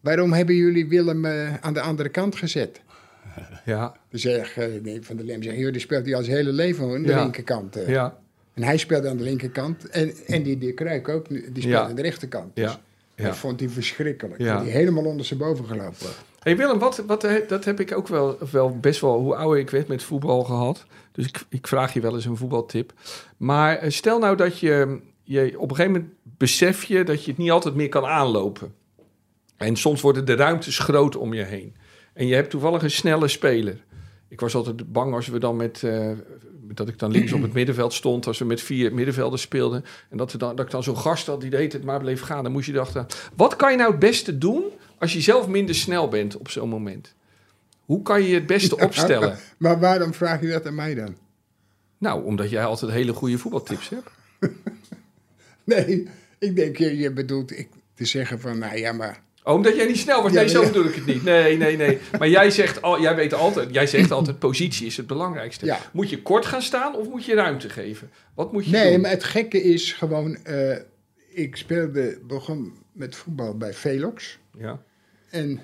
[SPEAKER 1] waarom hebben jullie Willem eh, aan de andere kant gezet?
[SPEAKER 2] Ja,
[SPEAKER 1] zeg eh, nee, Van der Lem, zegt, joh, die speelt hij al zijn hele leven aan de
[SPEAKER 2] Ja.
[SPEAKER 1] linkerkant. eh.
[SPEAKER 2] ja,
[SPEAKER 1] En hij speelde aan de linkerkant. En, en die, die Kruik ook, die speelde
[SPEAKER 2] Ja.
[SPEAKER 1] aan de rechterkant. Dus
[SPEAKER 2] ja. ja.
[SPEAKER 1] Dat vond hij verschrikkelijk.
[SPEAKER 2] Ja.
[SPEAKER 1] Dat hij helemaal ondersteboven gelopen.
[SPEAKER 2] hey Willem, wat, wat, dat heb ik ook wel, wel best wel, hoe ouder ik werd, met voetbal gehad. Dus ik, ik vraag je wel eens een voetbaltip. Maar eh, stel nou dat je, je op een gegeven moment besef je dat je het niet altijd meer kan aanlopen. En soms worden de ruimtes groot om je heen. En je hebt toevallig een snelle speler. Ik was altijd bang als we dan met, eh, dat ik dan links op het middenveld stond, als we met vier middenvelders speelden. En dat, dan, dat ik dan zo'n gast had die de hele tijd maar bleef gaan. Dan moest je dachten, wat kan je nou het beste doen als je zelf minder snel bent op zo'n moment? Hoe kan je je het beste opstellen?
[SPEAKER 1] Maar waarom vraag je dat aan mij dan?
[SPEAKER 2] Nou, omdat jij altijd hele goede voetbaltips hebt.
[SPEAKER 1] Nee, ik denk, je, je bedoelt ik, te zeggen van, nou ja, maar...
[SPEAKER 2] Oh, omdat jij niet snel was.
[SPEAKER 1] Ja,
[SPEAKER 2] Nee, zo
[SPEAKER 1] ja.
[SPEAKER 2] bedoel ik het niet. Nee, nee, nee. Maar jij zegt, al, jij weet altijd, jij zegt altijd, positie is het belangrijkste.
[SPEAKER 1] Ja.
[SPEAKER 2] Moet je kort gaan staan of moet je ruimte geven? Wat moet je
[SPEAKER 1] Nee,
[SPEAKER 2] doen?
[SPEAKER 1] maar het gekke is gewoon, eh, ik speelde, begon met voetbal bij Velox.
[SPEAKER 2] Ja,
[SPEAKER 1] En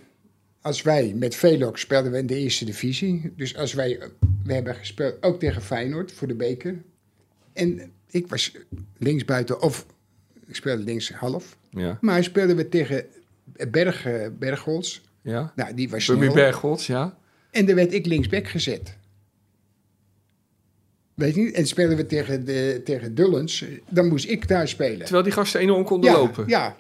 [SPEAKER 1] als wij, met Velox speelden we in de eerste divisie. Dus als wij, we hebben gespeeld ook tegen Feyenoord voor de beker. En ik was linksbuiten of ik speelde links half.
[SPEAKER 2] ja,
[SPEAKER 1] Maar speelden we tegen Berg, Bergholz.
[SPEAKER 2] ja.
[SPEAKER 1] Nou, die was snel.
[SPEAKER 2] Bergholz, ja.
[SPEAKER 1] En dan werd ik linksback gezet. Weet je niet? En speelden we tegen, de, tegen Dullens, dan moest ik daar spelen.
[SPEAKER 2] Terwijl die gasten enorm konden
[SPEAKER 1] ja,
[SPEAKER 2] lopen.
[SPEAKER 1] Ja.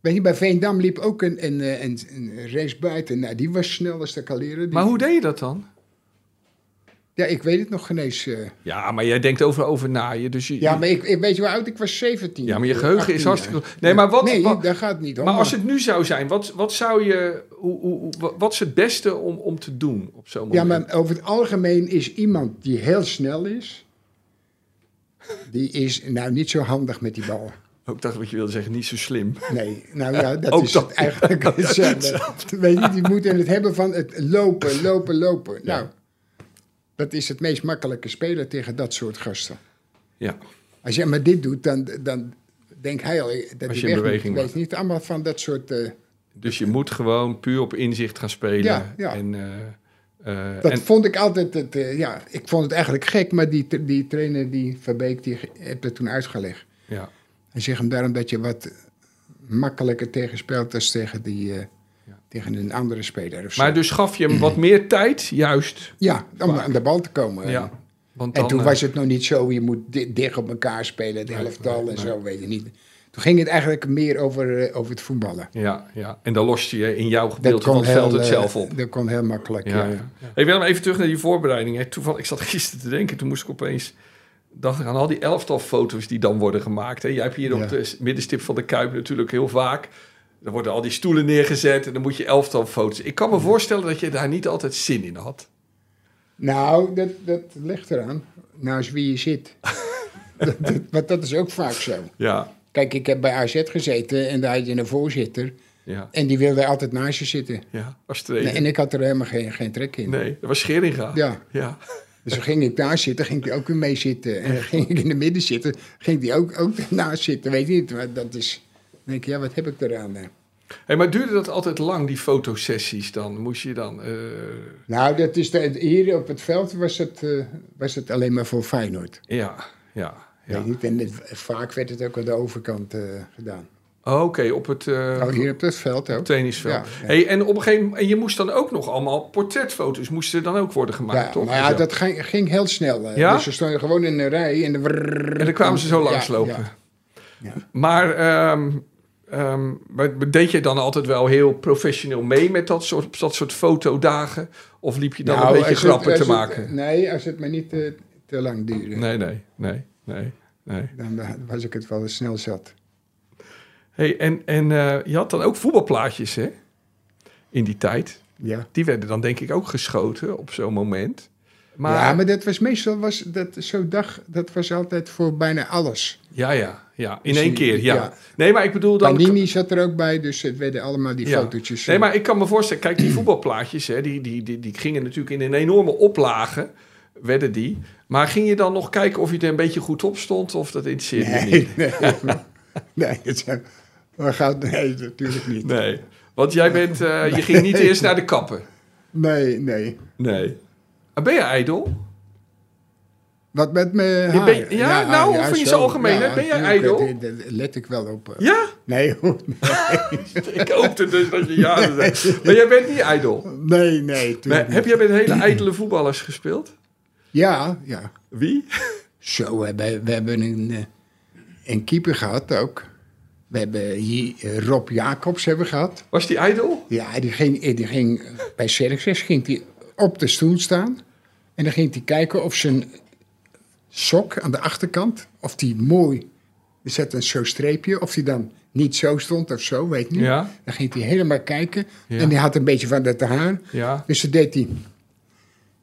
[SPEAKER 1] Weet je, bij Veendam liep ook een, een, een, een race buiten. Nou, die was snel als de kaleren. Die-
[SPEAKER 2] Maar hoe deed je dat dan?
[SPEAKER 1] Ja, ik weet het nog geen eens. eh.
[SPEAKER 2] Ja, maar jij denkt over, over naaien. Dus je,
[SPEAKER 1] Ja, maar ik, ik weet je hoe oud ik was? 17.
[SPEAKER 2] Ja, maar je geheugen
[SPEAKER 1] 18
[SPEAKER 2] is hartstikke. Nee, maar wat-
[SPEAKER 1] Nee,
[SPEAKER 2] wat-
[SPEAKER 1] daar gaat het niet om.
[SPEAKER 2] maar als het nu zou zijn, wat, wat zou je... Hoe, hoe, wat is het beste om, om te doen op zo'n
[SPEAKER 1] Ja,
[SPEAKER 2] moment?
[SPEAKER 1] maar over het algemeen is iemand die heel snel is... die is nou niet zo handig met die bal.
[SPEAKER 2] Ook dacht wat je wilde zeggen, niet zo slim.
[SPEAKER 1] Nee, nou ja, dat
[SPEAKER 2] Ook
[SPEAKER 1] is
[SPEAKER 2] dat.
[SPEAKER 1] eigenlijk hetzelfde. Weet je, die moeten het hebben van het lopen, lopen, lopen. Nou, dat is het meest makkelijke spelen tegen dat soort gasten.
[SPEAKER 2] Ja,
[SPEAKER 1] Als jij maar dit doet, dan, dan denkt hij al dat
[SPEAKER 2] Als je in
[SPEAKER 1] weg
[SPEAKER 2] beweging.
[SPEAKER 1] Weet niet, allemaal van dat soort... eh,
[SPEAKER 2] dus je moet gewoon puur op inzicht gaan spelen.
[SPEAKER 1] Ja, ja.
[SPEAKER 2] En, eh, eh,
[SPEAKER 1] dat
[SPEAKER 2] en,
[SPEAKER 1] vond ik altijd... Het, eh, ja, ik vond het eigenlijk gek, maar die, die trainer, die Verbeek, die heeft het toen uitgelegd.
[SPEAKER 2] ja,
[SPEAKER 1] Hij zegt hem daarom dat je wat, makkelijker tegenspeelt als tegen, die, eh. Tegen een andere speler. Of zo.
[SPEAKER 2] Maar dus gaf je hem wat meer tijd, juist.
[SPEAKER 1] ja, om aan de bal te komen.
[SPEAKER 2] Ja. Want
[SPEAKER 1] En
[SPEAKER 2] dan,
[SPEAKER 1] toen
[SPEAKER 2] eh,
[SPEAKER 1] was het nog niet zo, je moet di- dicht op elkaar spelen, het elftal en zo, weet je niet. Toen ging het eigenlijk meer over, eh, over het voetballen.
[SPEAKER 2] Ja, ja, en dan loste je in jouw gedeelte van het veld het
[SPEAKER 1] eh,
[SPEAKER 2] zelf op.
[SPEAKER 1] Dat kon heel makkelijk,
[SPEAKER 2] Ja,
[SPEAKER 1] ja.
[SPEAKER 2] ja. Hey, Willem, even terug naar die voorbereiding. Hè. Toevallig, ik zat gisteren te denken, toen moest ik opeens... dacht ik aan al die elftalfoto's die dan worden gemaakt. Hè. Jij hebt hier
[SPEAKER 1] Ja.
[SPEAKER 2] op de middenstip van de Kuip natuurlijk heel vaak... Dan worden al die stoelen neergezet en dan moet je elftalfoto's. Ik kan me voorstellen dat je daar niet altijd zin in had.
[SPEAKER 1] Nou, dat, dat ligt eraan. Naast wie je zit. dat, dat, want dat is ook vaak zo.
[SPEAKER 2] Ja,
[SPEAKER 1] Kijk, ik heb bij AZ gezeten en daar had je een voorzitter.
[SPEAKER 2] ja,
[SPEAKER 1] En die wilde altijd naast je zitten.
[SPEAKER 2] ja. Als
[SPEAKER 1] Nee, en ik had er helemaal geen, geen trek in.
[SPEAKER 2] Nee, dat was Scheringa.
[SPEAKER 1] Ja,
[SPEAKER 2] ja.
[SPEAKER 1] dus dan ging ik daar zitten, ging hij ook weer mee zitten. En dan ging ik in de midden zitten, ging hij ook, ook naast zitten. Weet je niet, maar dat is... Denk ik, ja, wat heb ik eraan? hè?
[SPEAKER 2] Hey, maar duurde dat altijd lang, die fotosessies dan? Moest je dan... eh,
[SPEAKER 1] Nou, dat is de, hier op het veld was het, eh, was het alleen maar voor Feyenoord.
[SPEAKER 2] ja, ja, ja.
[SPEAKER 1] Weet je niet? En het- vaak werd het ook aan de overkant eh, gedaan.
[SPEAKER 2] Oh, Oké, op het
[SPEAKER 1] Oh, hier op het veld ook. Ja, ja.
[SPEAKER 2] Hey, en op een gegeven moment, en je moest dan ook nog allemaal portretfoto's moesten dan ook worden gemaakt,
[SPEAKER 1] Ja,
[SPEAKER 2] toch?
[SPEAKER 1] maar ja, dat ging, ging heel snel.
[SPEAKER 2] Ja?
[SPEAKER 1] Dus ze stonden gewoon in een rij en, dan
[SPEAKER 2] En dan kwamen ze zo langslopen.
[SPEAKER 1] ja. Ja.
[SPEAKER 2] Maar, ehm, ehm, maar deed je dan altijd wel heel professioneel mee met dat soort, dat soort fotodagen? Of liep je dan
[SPEAKER 1] Nou,
[SPEAKER 2] een beetje
[SPEAKER 1] het-
[SPEAKER 2] grappen te
[SPEAKER 1] het-
[SPEAKER 2] maken?
[SPEAKER 1] nee, als het maar niet te, te lang duurde.
[SPEAKER 2] Nee, nee, nee, nee. nee.
[SPEAKER 1] Dan was ik het wel eens snel zat.
[SPEAKER 2] Hey, en en eh, je had dan ook voetbalplaatjes, hè? In die tijd.
[SPEAKER 1] Ja.
[SPEAKER 2] Die werden dan denk ik ook geschoten op zo'n moment. Maar,
[SPEAKER 1] ja, maar dat was meestal, was, dat, zo'n dag, dat was altijd voor bijna alles.
[SPEAKER 2] ja, ja, ja. In
[SPEAKER 1] Dus
[SPEAKER 2] één keer, ja.
[SPEAKER 1] ja.
[SPEAKER 2] Nee, maar ik bedoel dan...
[SPEAKER 1] Panini zat er ook bij, dus het werden allemaal die
[SPEAKER 2] Ja.
[SPEAKER 1] fotootjes.
[SPEAKER 2] Nee,
[SPEAKER 1] eh,
[SPEAKER 2] maar ik kan me voorstellen, kijk, die voetbalplaatjes, hè, die, die, die, die gingen natuurlijk in een enorme oplage, werden die. Maar ging je dan nog kijken of je er een beetje goed op stond, of dat interesseerde je niet?
[SPEAKER 1] Nee, nee. nee, het zijn, maar gaat, nee, natuurlijk niet.
[SPEAKER 2] Nee, want jij bent, eh, je ging niet eerst naar de kappen.
[SPEAKER 1] Nee, nee.
[SPEAKER 2] Nee. Ah, Ben je ijdel?
[SPEAKER 1] Wat met
[SPEAKER 2] Je
[SPEAKER 1] haar?
[SPEAKER 2] ben- ja, nou, of in zijn
[SPEAKER 1] zo.
[SPEAKER 2] algemeenheid, ben jij ijdel?
[SPEAKER 1] let ik wel op. eh.
[SPEAKER 2] Ja?
[SPEAKER 1] Nee, hoor.
[SPEAKER 2] Ik hoopte dus dat je ja zeggen. Maar jij bent niet ijdel.
[SPEAKER 1] nee, nee.
[SPEAKER 2] Maar heb jij met hele ijdele voetballers gespeeld?
[SPEAKER 1] Ja, ja.
[SPEAKER 2] Wie?
[SPEAKER 1] Zo, we hebben, we hebben een, eh, een keeper gehad ook. We hebben hier eh, Rob Jacobs hebben gehad.
[SPEAKER 2] Was die ijdel?
[SPEAKER 1] Ja, die ging, die ging bij Xerxes ging die op de stoel staan. En dan ging hij kijken of zijn sok aan de achterkant, of die mooi, er zat een zo'n streepje, of die dan niet zo stond of zo, weet niet.
[SPEAKER 2] Ja.
[SPEAKER 1] Dan ging hij helemaal kijken.
[SPEAKER 2] Ja.
[SPEAKER 1] En hij had een beetje van dat haar.
[SPEAKER 2] Ja.
[SPEAKER 1] Dus dat deed hij.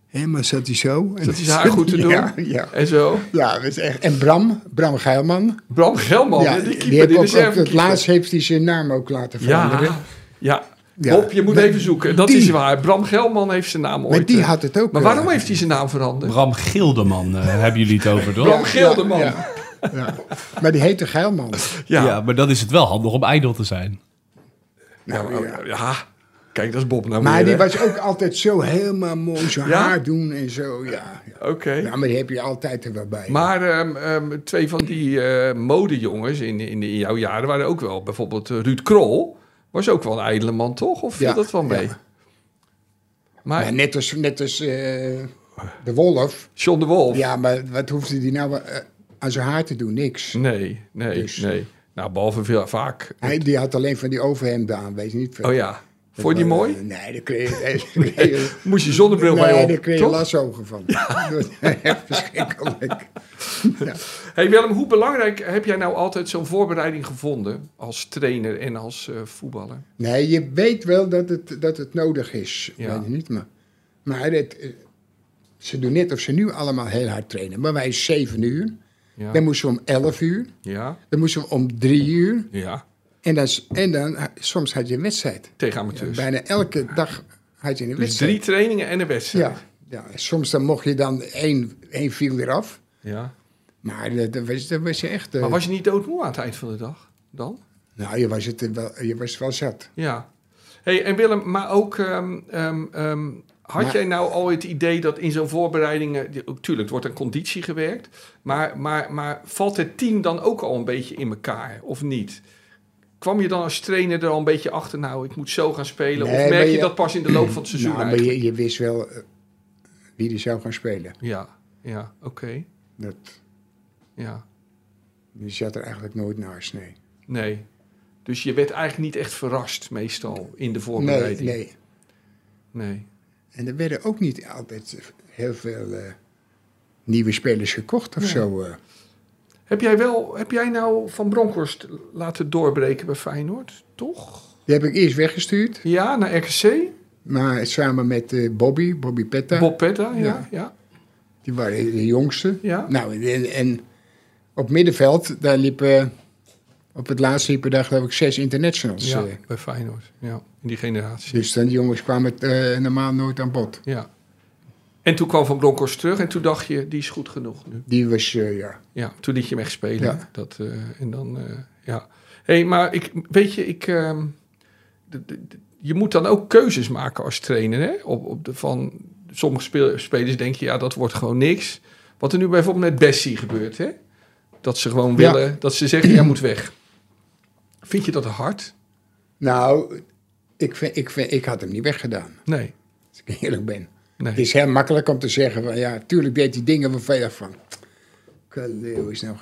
[SPEAKER 1] Helemaal zat hij zo. En
[SPEAKER 2] Zat hij zijn haar goed te doen?
[SPEAKER 1] Ja, ja.
[SPEAKER 2] En zo.
[SPEAKER 1] Ja, is echt. En Bram, Bram Geilman.
[SPEAKER 2] Bram Gelman,
[SPEAKER 1] ja,
[SPEAKER 2] die
[SPEAKER 1] die,
[SPEAKER 2] keeper, die
[SPEAKER 1] ook, het laatst heeft hij zijn naam ook laten veranderen.
[SPEAKER 2] Ja, ja.
[SPEAKER 1] Ja.
[SPEAKER 2] Bob, je moet
[SPEAKER 1] Maar
[SPEAKER 2] even zoeken. Dat
[SPEAKER 1] die-
[SPEAKER 2] is waar. Bram Gelman heeft zijn naam ooit.
[SPEAKER 1] Maar die
[SPEAKER 2] eh,
[SPEAKER 1] had het ook.
[SPEAKER 2] Maar
[SPEAKER 1] eh,
[SPEAKER 2] waarom heeft hij zijn naam veranderd?
[SPEAKER 4] Bram Gildeman eh, hebben jullie het over, toch?
[SPEAKER 2] Bram Gildeman.
[SPEAKER 1] Ja, ja. Maar die heette Geilman.
[SPEAKER 2] Ja.
[SPEAKER 4] Ja. maar dan is het wel handig om ijdel te zijn.
[SPEAKER 2] Ja,
[SPEAKER 1] Nou,
[SPEAKER 2] maar-
[SPEAKER 1] ja.
[SPEAKER 2] ja. Kijk, dat is Bob nou
[SPEAKER 1] Maar
[SPEAKER 2] weer,
[SPEAKER 1] die
[SPEAKER 2] hè?
[SPEAKER 1] was ook altijd zo helemaal mooi, zo
[SPEAKER 2] Ja?
[SPEAKER 1] haar doen en zo. Ja, ja.
[SPEAKER 2] Oké.
[SPEAKER 1] ja, maar die heb je altijd er wel bij.
[SPEAKER 2] Maar ehm, ehm, twee van die eh, modejongens in, in, in jouw jaren waren ook wel. Bijvoorbeeld eh, Ruud Krol was ook wel een ijdele man, toch? Of viel
[SPEAKER 1] Ja,
[SPEAKER 2] dat wel mee?
[SPEAKER 1] ja.
[SPEAKER 2] Maar
[SPEAKER 1] Ja, net als, net als eh, de wolf.
[SPEAKER 2] John de Wolf?
[SPEAKER 1] Ja, maar wat hoefde die nou eh, aan zijn haar te doen? Niks.
[SPEAKER 2] Nee, nee,
[SPEAKER 1] Dus-
[SPEAKER 2] nee. Nou, behalve veel, vaak.
[SPEAKER 1] Hij die had alleen van die overhemden aan, weet je niet veel.
[SPEAKER 2] Oh ja. Vond je die mooi?
[SPEAKER 1] Eh, Nee, daar kreeg je,
[SPEAKER 2] Moest je zonnebril
[SPEAKER 1] nee,
[SPEAKER 2] mee op,
[SPEAKER 1] daar kreeg je lasogen van. Echt verschrikkelijk. Ja.
[SPEAKER 2] Hey Willem, hoe belangrijk heb jij nou altijd zo'n voorbereiding gevonden als trainer en als eh, voetballer?
[SPEAKER 1] Nee, je weet wel dat het, dat het nodig is.
[SPEAKER 2] Ja.
[SPEAKER 1] Weet je niet, maar, maar het, eh, ze doen net of ze nu allemaal heel hard trainen. Maar wij zeven uur.
[SPEAKER 2] Ja,
[SPEAKER 1] Dan moesten we om elf uur.
[SPEAKER 2] ja,
[SPEAKER 1] Dan moesten we om drie uur.
[SPEAKER 2] ja.
[SPEAKER 1] En dan, en dan eh, soms had je een wedstrijd.
[SPEAKER 2] tegen amateurs.
[SPEAKER 1] Bijna elke dag had je een
[SPEAKER 2] dus
[SPEAKER 1] wedstrijd.
[SPEAKER 2] drie trainingen en een wedstrijd.
[SPEAKER 1] Ja, ja, soms dan mocht je dan één, één viel eraf.
[SPEAKER 2] Ja.
[SPEAKER 1] Maar dat, dat was, dat was echt... eh,
[SPEAKER 2] Maar was je niet doodmoe aan het eind van de dag dan?
[SPEAKER 1] Nou, je was, het wel, je was wel zat.
[SPEAKER 2] Ja. Hey, en Willem, maar ook, ehm, ehm, ehm, had
[SPEAKER 1] Maar-
[SPEAKER 2] jij nou al het idee dat in zo'n voorbereidingen, tuurlijk, er wordt aan conditie gewerkt, maar, maar, maar valt het team dan ook al een beetje in elkaar, of niet? kwam je dan als trainer er al een beetje achter, nou, ik moet zo gaan spelen?
[SPEAKER 1] Nee,
[SPEAKER 2] of merk je,
[SPEAKER 1] je-
[SPEAKER 2] dat pas in de loop van het seizoen
[SPEAKER 1] Nou, maar je, je wist wel eh, wie er zou gaan spelen.
[SPEAKER 2] Ja, ja, oké.
[SPEAKER 1] Dat,
[SPEAKER 2] Ja,
[SPEAKER 1] die zat er eigenlijk nooit naast, nee.
[SPEAKER 2] nee. Dus je werd eigenlijk niet echt verrast meestal in de
[SPEAKER 1] Nee,
[SPEAKER 2] voorbereiding.
[SPEAKER 1] nee.
[SPEAKER 2] nee.
[SPEAKER 1] En er werden ook niet altijd heel veel eh, nieuwe spelers gekocht of
[SPEAKER 2] Nee.
[SPEAKER 1] zo. eh.
[SPEAKER 2] Heb jij wel, heb jij nou Van Bronckhorst laten doorbreken bij Feyenoord? Toch?
[SPEAKER 1] Die heb ik eerst weggestuurd,
[SPEAKER 2] Ja, naar RKC?
[SPEAKER 1] maar samen met eh, Bobby, Bobby Petta.
[SPEAKER 2] Bob Petta, ja,
[SPEAKER 1] Ja.
[SPEAKER 2] ja.
[SPEAKER 1] Die waren de jongste.
[SPEAKER 2] Ja.
[SPEAKER 1] Nou, en, en op middenveld, daar liepen, op het laatste liepen daar geloof ik zes internationals.
[SPEAKER 2] Ja,
[SPEAKER 1] eh.
[SPEAKER 2] bij Feyenoord. Ja, in die generatie.
[SPEAKER 1] dus dan die jongens kwamen eh, normaal nooit aan bod.
[SPEAKER 2] Ja. En toen kwam Van Bronckhorst terug en toen dacht je, die is goed genoeg nu.
[SPEAKER 1] Die was, eh, ja.
[SPEAKER 2] Ja, toen liet je hem echt spelen.
[SPEAKER 1] Ja.
[SPEAKER 2] Dat, en dan, ja. hey, maar ik, weet je, ik, ehm, je moet dan ook keuzes maken als trainer. Hè? Op, op de, van sommige spelers denk je, ja, dat wordt gewoon niks. Wat er nu bijvoorbeeld met Bessie gebeurt, hè? Dat ze gewoon
[SPEAKER 1] Ja.
[SPEAKER 2] willen, dat ze zeggen, jij moet weg. Vind je dat hard?
[SPEAKER 1] Nou, ik, vind, ik, vind, ik had hem niet weggedaan,
[SPEAKER 2] Nee,
[SPEAKER 1] als ik eerlijk ben.
[SPEAKER 2] nee.
[SPEAKER 1] Het is heel makkelijk om te zeggen van ja, tuurlijk deed hij dingen waarvan je van. Kaleo is nou.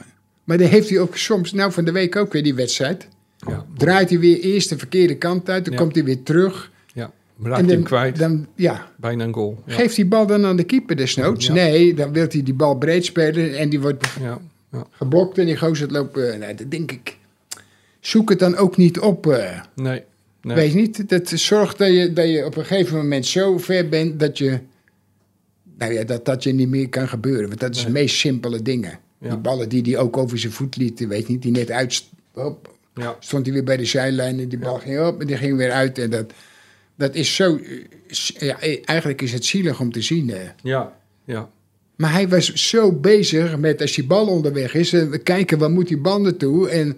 [SPEAKER 1] Maar dan heeft hij ook soms, nou van de week ook weer die wedstrijd.
[SPEAKER 2] Ja,
[SPEAKER 1] Draait hij weer eerst de verkeerde kant uit, dan
[SPEAKER 2] Ja.
[SPEAKER 1] komt hij weer terug.
[SPEAKER 2] ja. Raakt
[SPEAKER 1] dan,
[SPEAKER 2] hem kwijt,
[SPEAKER 1] Dan, ja,
[SPEAKER 2] bijna een goal. Ja.
[SPEAKER 1] geeft die bal dan aan de keeper desnoods? Nee, dan wil hij die bal breed spelen en die wordt
[SPEAKER 2] Ja,
[SPEAKER 1] geblokt en die gozer lopen. Nou, dan denk ik, zoek het dan ook niet op. eh.
[SPEAKER 2] Nee, nee.
[SPEAKER 1] Weet niet, dat zorgt dat je, dat je op een gegeven moment zo ver bent dat je, nou ja, dat dat je niet meer kan gebeuren. Want dat is
[SPEAKER 2] Nee.
[SPEAKER 1] de meest simpele dingen.
[SPEAKER 2] Ja.
[SPEAKER 1] Die ballen die hij ook over zijn voet liet, weet je niet, die net uit,
[SPEAKER 2] Ja,
[SPEAKER 1] stond hij weer bij de zijlijn en die bal ging op en die ging weer uit. En dat, dat is zo, eh, ja, eh, eigenlijk is het zielig om te zien. eh.
[SPEAKER 2] ja, ja.
[SPEAKER 1] Maar hij was zo bezig met als die bal onderweg is, en we kijken waar moet die bal naartoe. En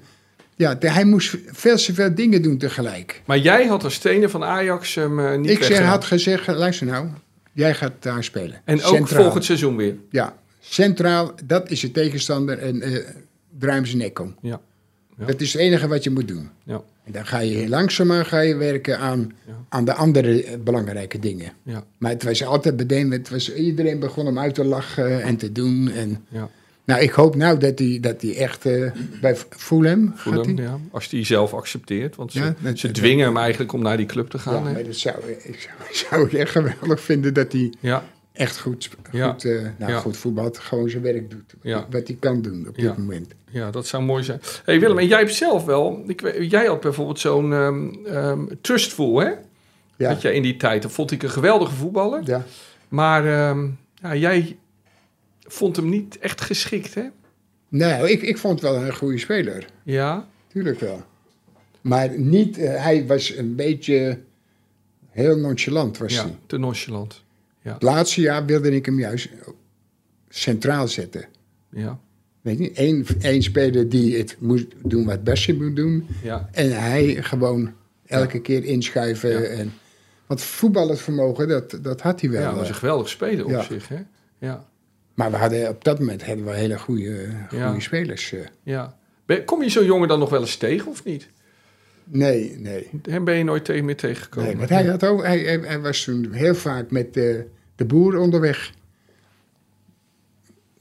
[SPEAKER 1] ja, de- hij moest veel te veel dingen doen tegelijk.
[SPEAKER 2] Maar jij had als trainer van Ajax hem eh, niet
[SPEAKER 1] Ik zeg, had gezegd, luister nou, jij gaat daar spelen.
[SPEAKER 2] En ook
[SPEAKER 1] Centraal.
[SPEAKER 2] volgend seizoen weer.
[SPEAKER 1] Ja, centraal, dat is je tegenstander en eh draai hem zijn nek om.
[SPEAKER 2] Ja, Ja.
[SPEAKER 1] Dat is het enige wat je moet doen.
[SPEAKER 2] ja,
[SPEAKER 1] En dan ga je langzaamaan ga je werken aan,
[SPEAKER 2] Ja.
[SPEAKER 1] aan de andere eh, belangrijke dingen.
[SPEAKER 2] ja,
[SPEAKER 1] Maar het was altijd bedeemd, het was, iedereen begon hem uit te lachen en te doen. En,
[SPEAKER 2] ja.
[SPEAKER 1] nou, ik hoop nou dat hij, dat echt eh, bij Fulham gaat
[SPEAKER 2] Fulham,
[SPEAKER 1] hij?
[SPEAKER 2] ja. Als hij zelf accepteert. Want ze,
[SPEAKER 1] Ja,
[SPEAKER 2] dwingen hem eigenlijk om naar die club te gaan.
[SPEAKER 1] Ja, dat zou, ik zou, zou ik echt geweldig vinden dat hij
[SPEAKER 2] ja,
[SPEAKER 1] echt goed, sp-
[SPEAKER 2] Ja.
[SPEAKER 1] goed, eh, nou,
[SPEAKER 2] Ja.
[SPEAKER 1] goed voetbalt, gewoon zijn werk doet.
[SPEAKER 2] Ja.
[SPEAKER 1] Wat hij kan doen op dit moment.
[SPEAKER 2] ja, dat zou mooi zijn. hey Willem, en jij hebt zelf wel... Ik, jij had bijvoorbeeld zo'n ehm ehm, trustful, hè?
[SPEAKER 1] Ja.
[SPEAKER 2] Dat jij in die tijd... Dat vond ik een geweldige voetballer.
[SPEAKER 1] Ja.
[SPEAKER 2] Maar ehm, ja, jij vond hem niet echt geschikt, hè?
[SPEAKER 1] Nou, ik, ik vond wel een goede speler.
[SPEAKER 2] Ja,
[SPEAKER 1] Tuurlijk wel. Maar niet, eh, hij was een beetje heel nonchalant was
[SPEAKER 2] ja
[SPEAKER 1] hij.
[SPEAKER 2] te nonchalant.
[SPEAKER 1] Het laatste jaar wilde ik hem juist centraal zetten.
[SPEAKER 2] Ja,
[SPEAKER 1] Weet je, één, één speler die het moest doen wat Bessie moet doen.
[SPEAKER 2] ja,
[SPEAKER 1] En hij gewoon elke keer inschuiven.
[SPEAKER 2] Ja.
[SPEAKER 1] En, want voetballervermogen, dat, dat had hij wel.
[SPEAKER 2] ja, dat was een geweldig speler op
[SPEAKER 1] Ja.
[SPEAKER 2] zich, hè? Ja,
[SPEAKER 1] Maar we hadden, op dat moment hadden we hele goede, goede
[SPEAKER 2] Ja.
[SPEAKER 1] spelers. eh.
[SPEAKER 2] ja. Kom je zo'n jongen dan nog wel eens tegen of niet?
[SPEAKER 1] Nee, nee.
[SPEAKER 2] Hem ben je nooit tegen meer tegengekomen?
[SPEAKER 1] nee want hij, had ook, hij, was toen heel vaak met eh, de boer onderweg.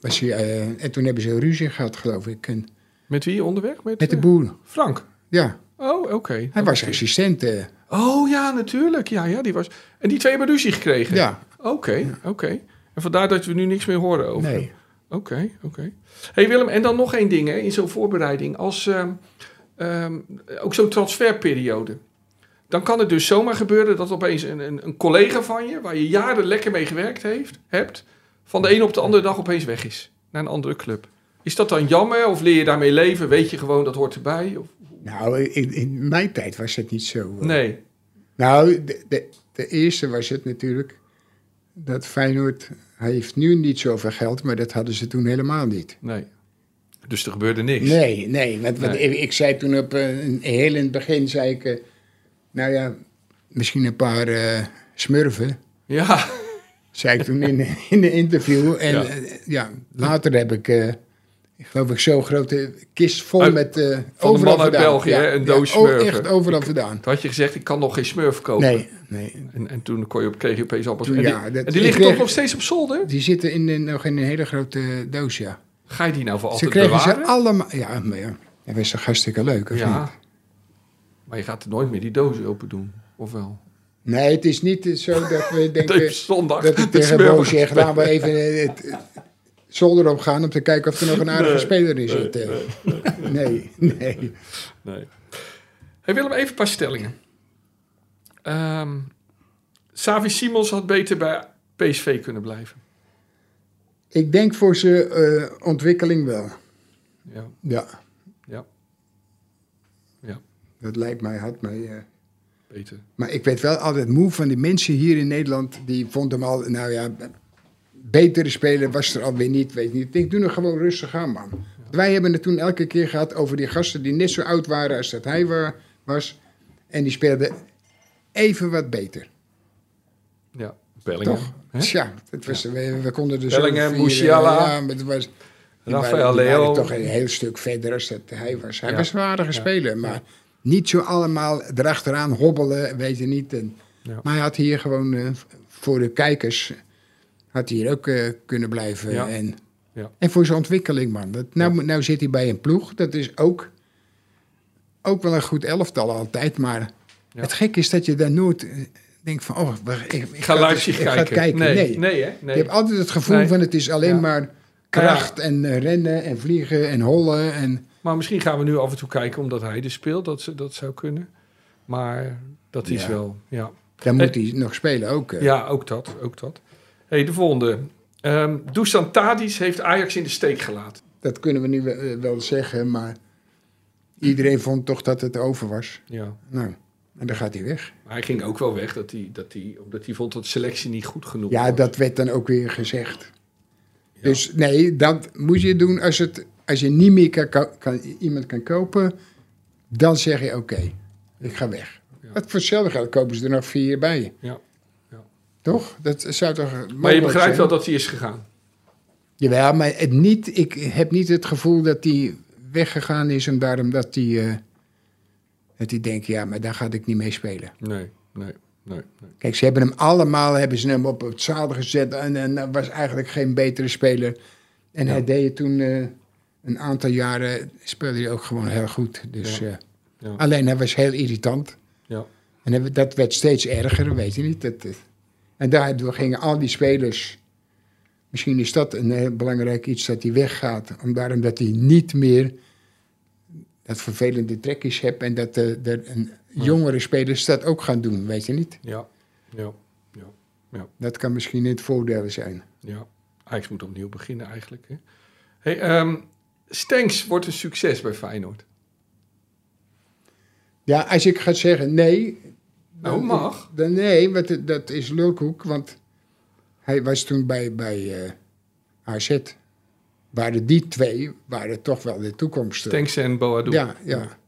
[SPEAKER 1] Was hij, eh, en toen hebben ze ruzie gehad, geloof ik. En,
[SPEAKER 2] Met wie onderweg? Met,
[SPEAKER 1] met de
[SPEAKER 2] eh,
[SPEAKER 1] boer,
[SPEAKER 2] Frank.
[SPEAKER 1] ja.
[SPEAKER 2] Oh, oké.
[SPEAKER 1] Hij was
[SPEAKER 2] Oké.
[SPEAKER 1] assistent. eh,
[SPEAKER 2] Oh ja, natuurlijk. Ja, ja, die was... En die twee hebben ruzie gekregen?
[SPEAKER 1] ja,
[SPEAKER 2] Oké, oké. En vandaar dat we nu niks meer horen over
[SPEAKER 1] nee.
[SPEAKER 2] Oké, oké. hey Willem, en dan nog één ding hè, in zo'n voorbereiding. Als ehm, ehm, ook zo'n transferperiode. Dan kan het dus zomaar gebeuren dat opeens een, een, een collega van je, waar je jaren lekker mee gewerkt heeft, hebt, van de ene op de andere dag opeens weg is. Naar een andere club. Is dat dan jammer of leer je daarmee leven? Weet je gewoon dat hoort erbij? Of,
[SPEAKER 1] Nou, in, in mijn tijd was het niet zo.
[SPEAKER 2] nee.
[SPEAKER 1] Nou, de, de, de eerste was het natuurlijk dat Feyenoord heeft nu niet zoveel geld, maar dat hadden ze toen helemaal niet.
[SPEAKER 2] Nee. Dus er gebeurde niks.
[SPEAKER 1] Nee, nee. Want, want
[SPEAKER 2] Nee.
[SPEAKER 1] Ik, ik zei toen op eh, een, heel in het begin, zei ik, eh, nou ja, misschien een paar eh, smurfen,
[SPEAKER 2] Ja,
[SPEAKER 1] zei ik toen in, in de interview. En
[SPEAKER 2] Ja.
[SPEAKER 1] ja, ja later heb ik, ik geloof ik zo'n grote kist vol
[SPEAKER 2] Uit-
[SPEAKER 1] met... eh
[SPEAKER 2] man
[SPEAKER 1] overal
[SPEAKER 2] uit
[SPEAKER 1] vandaan.
[SPEAKER 2] België, hè, een doos
[SPEAKER 1] oh,
[SPEAKER 2] smurfen.
[SPEAKER 1] echt overal vandaan.
[SPEAKER 2] Toen had je gezegd, ik kan nog geen smurf kopen.
[SPEAKER 1] Nee, nee.
[SPEAKER 2] En, en toen kon je op, kreeg je opeens appels.
[SPEAKER 1] Toen,
[SPEAKER 2] en die,
[SPEAKER 1] ja, dat-
[SPEAKER 2] en die liggen
[SPEAKER 1] kreeg-
[SPEAKER 2] toch nog steeds op zolder?
[SPEAKER 1] Die zitten in, nog in een hele grote doos, ja.
[SPEAKER 2] Ga je die nou voor
[SPEAKER 1] Ze
[SPEAKER 2] altijd
[SPEAKER 1] kregen
[SPEAKER 2] bewaren?
[SPEAKER 1] ze allemaal... Ja, maar ja. Dat was toch hartstikke leuk, of niet?
[SPEAKER 2] Ja. Maar je gaat er nooit meer die doos open doen, of wel?
[SPEAKER 1] Nee, het is niet zo dat we
[SPEAKER 2] De
[SPEAKER 1] denken...
[SPEAKER 2] zondag.
[SPEAKER 1] dat ik tegen Bo zeg, laten we even eh, het, het zolder op gaan... om te kijken of er nog een aardige speler in zit. eh. Nee, nee.
[SPEAKER 2] Nee. Hey Willem, even een paar stellingen. Ehm Savi Simons had beter bij PSV kunnen blijven.
[SPEAKER 1] Ik denk voor zijn eh, ontwikkeling wel.
[SPEAKER 2] Ja,
[SPEAKER 1] Ja,
[SPEAKER 2] ja. Ja,
[SPEAKER 1] dat lijkt mij, had mij... eh,
[SPEAKER 2] beter.
[SPEAKER 1] Maar ik werd wel altijd moe van die mensen hier in Nederland. Die vonden hem al, nou ja, betere speler was er alweer niet, weet niet. Ik denk, doe nog gewoon rustig aan, man. Wij hebben het toen elke keer gehad over die gasten die net zo oud waren als dat hij wa- was. En die speelden even wat beter,
[SPEAKER 2] Ja, Bellingham.
[SPEAKER 1] Tja, het was, we, we konden zo
[SPEAKER 2] Bellingham. Musiala,
[SPEAKER 1] Ja, het was...
[SPEAKER 2] Rafael Leo.
[SPEAKER 1] toch een heel stuk verder als dat hij was. Hij
[SPEAKER 2] Ja.
[SPEAKER 1] was een aardige speler, maar niet zo allemaal erachteraan hobbelen, weet je niet. En,
[SPEAKER 2] Ja.
[SPEAKER 1] Maar hij had hier gewoon eh, voor de kijkers had hij hier ook eh, kunnen blijven.
[SPEAKER 2] Ja.
[SPEAKER 1] En,
[SPEAKER 2] Ja.
[SPEAKER 1] en voor zijn ontwikkeling, man. Dat, nou, nou zit hij bij een ploeg. Dat is ook, ook wel een goed elftal altijd. Maar
[SPEAKER 2] Ja.
[SPEAKER 1] het gek is dat je daar nooit denkt van... Oh, ik, ik
[SPEAKER 2] Ik ga
[SPEAKER 1] ga eens- ik ga
[SPEAKER 2] kijken.
[SPEAKER 1] kijken.
[SPEAKER 2] Nee,
[SPEAKER 1] Nee.
[SPEAKER 2] nee, hè? Nee.
[SPEAKER 1] Je hebt altijd het gevoel van het is alleen
[SPEAKER 2] Ja.
[SPEAKER 1] maar kracht en eh, rennen en vliegen en hollen. En,
[SPEAKER 2] Maar misschien gaan we nu af en toe kijken omdat hij er speelt. Dat, ze, dat zou kunnen. Maar dat is wel, ja.
[SPEAKER 1] dan moet hij nog spelen ook. eh.
[SPEAKER 2] Ja, ook dat. Ook dat. hey, de volgende. Ehm Dusan Tadic heeft Ajax in de steek gelaten.
[SPEAKER 1] Dat kunnen we nu eh, wel zeggen, maar iedereen vond toch dat het over was.
[SPEAKER 2] Ja.
[SPEAKER 1] Nou, en dan gaat hij weg.
[SPEAKER 2] Maar hij ging ook wel weg dat hij, dat hij, omdat hij vond dat selectie niet goed genoeg
[SPEAKER 1] Ja,
[SPEAKER 2] was.
[SPEAKER 1] dat werd dan ook weer gezegd.
[SPEAKER 2] Ja.
[SPEAKER 1] Dus nee, dat moet je doen als, het, als je niet meer kan, iemand kan kopen. Dan zeg je oké, ik ga weg.
[SPEAKER 2] Ja.
[SPEAKER 1] Wat voor hetzelfde geld kopen ze er nog vier bij.
[SPEAKER 2] Ja.
[SPEAKER 1] Toch? Dat zou toch
[SPEAKER 2] Maar je begrijpt
[SPEAKER 1] zijn?
[SPEAKER 2] wel dat hij is gegaan.
[SPEAKER 1] Jawel, maar het niet, ik heb niet het gevoel dat hij weggegaan is en daarom dat hij, eh, dat hij denkt, ja, maar daar ga ik niet mee spelen.
[SPEAKER 2] Nee, nee, nee. nee.
[SPEAKER 1] Kijk, ze hebben hem allemaal hebben ze hem op het zadel gezet en, en was eigenlijk geen betere speler. En
[SPEAKER 2] Ja.
[SPEAKER 1] hij deed het toen eh, een aantal jaren, speelde hij ook gewoon heel goed. Dus,
[SPEAKER 2] Ja.
[SPEAKER 1] eh,
[SPEAKER 2] Ja.
[SPEAKER 1] Alleen hij was heel irritant.
[SPEAKER 2] Ja.
[SPEAKER 1] En dat werd steeds erger, weet je niet. Dat, eh, en daardoor gingen al die spelers. Misschien is dat een heel belangrijk iets dat hij weggaat. Om daarom dat hij niet meer dat vervelende trekjes hebt. En dat de, de, een jongere spelers dat ook gaan doen, weet je niet.
[SPEAKER 2] Ja. Ja. Ja.
[SPEAKER 1] Dat kan misschien het voordeel zijn.
[SPEAKER 2] Ja. Ajax moet opnieuw beginnen eigenlijk. Hè? Hey, ehm, Stenks wordt een succes bij Feyenoord.
[SPEAKER 1] Ja, als ik ga zeggen nee.
[SPEAKER 2] Nou, mag.
[SPEAKER 1] Dan, nee, want dat is lulkoek. Want hij was toen bij, bij eh, AZ. Waren die twee, waren toch wel de toekomst. eh.
[SPEAKER 2] Stenks en Boadu.
[SPEAKER 1] Ja, ja.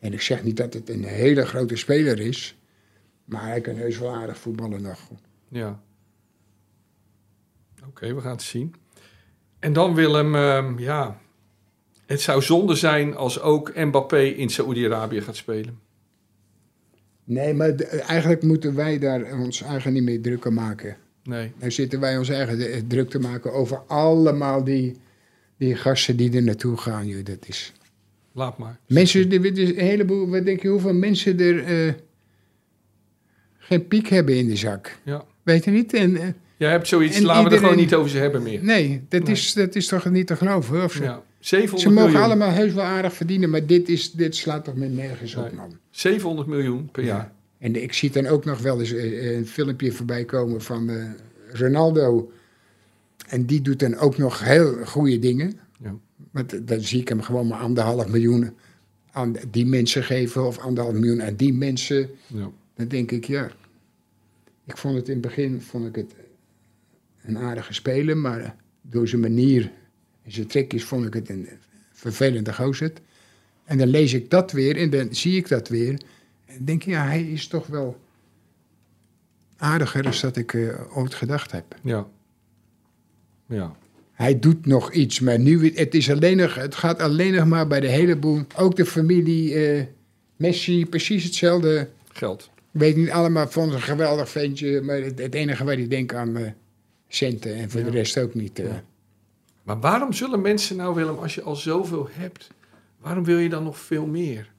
[SPEAKER 1] En ik zeg niet dat het een hele grote speler is. Maar hij kan heus wel aardig voetballen nog.
[SPEAKER 2] Ja. Oké, we gaan het zien. En dan Willem, ehm, ja. Het zou zonde zijn als ook Mbappé in Saoedi-Arabië gaat spelen.
[SPEAKER 1] Nee, maar eigenlijk moeten wij daar ons eigen niet meer druk aan maken.
[SPEAKER 2] Nee.
[SPEAKER 1] Dan zitten wij ons eigen druk te maken over allemaal die, die gasten die er naartoe gaan. Joh, dat is...
[SPEAKER 2] Laat maar.
[SPEAKER 1] Mensen, er is een heleboel, wat denk je, hoeveel mensen er eh, geen piek hebben in de zak?
[SPEAKER 2] Ja.
[SPEAKER 1] Weet je niet? En, eh,
[SPEAKER 2] Jij hebt zoiets,
[SPEAKER 1] En
[SPEAKER 2] laten we er
[SPEAKER 1] iedereen-
[SPEAKER 2] gewoon niet over ze hebben meer.
[SPEAKER 1] nee, dat,
[SPEAKER 2] Nee.
[SPEAKER 1] Is, dat is toch niet te geloven?
[SPEAKER 2] Ja. 700
[SPEAKER 1] ze mogen
[SPEAKER 2] miljoen.
[SPEAKER 1] allemaal heus wel aardig verdienen, maar dit, is, dit slaat toch met nergens op, man.
[SPEAKER 2] 700 miljoen per jaar.
[SPEAKER 1] En ik zie dan ook nog wel eens eh, een filmpje voorbij komen van eh, Ronaldo. En die doet dan ook nog heel goede dingen.
[SPEAKER 2] Ja.
[SPEAKER 1] Want dan zie ik hem gewoon maar anderhalf miljoen aan die mensen geven. Of anderhalf miljoen aan die mensen.
[SPEAKER 2] Ja.
[SPEAKER 1] Dan denk ik, ja. Ik vond het in het begin vond ik het een aardige speler. Maar door zijn manier en zijn trekjes vond ik het een vervelende gozer. En dan lees ik dat weer en dan zie ik dat weer. En denk ik, ja, hij is toch wel aardiger dan dat ik eh, ooit gedacht heb.
[SPEAKER 2] Ja. Ja.
[SPEAKER 1] Hij doet nog iets, maar nu, het, is alleen nog, het gaat alleen nog maar bij de heleboel. Ook de familie eh, Messi, precies hetzelfde.
[SPEAKER 2] Geld.
[SPEAKER 1] Ik weet niet allemaal, vond een geweldig ventje. Maar het, het enige waar ik denk aan eh, centen en voor de rest ook niet.
[SPEAKER 2] Ja. Maar waarom zullen mensen nou, Willem, als je al zoveel hebt, waarom wil je dan nog veel meer?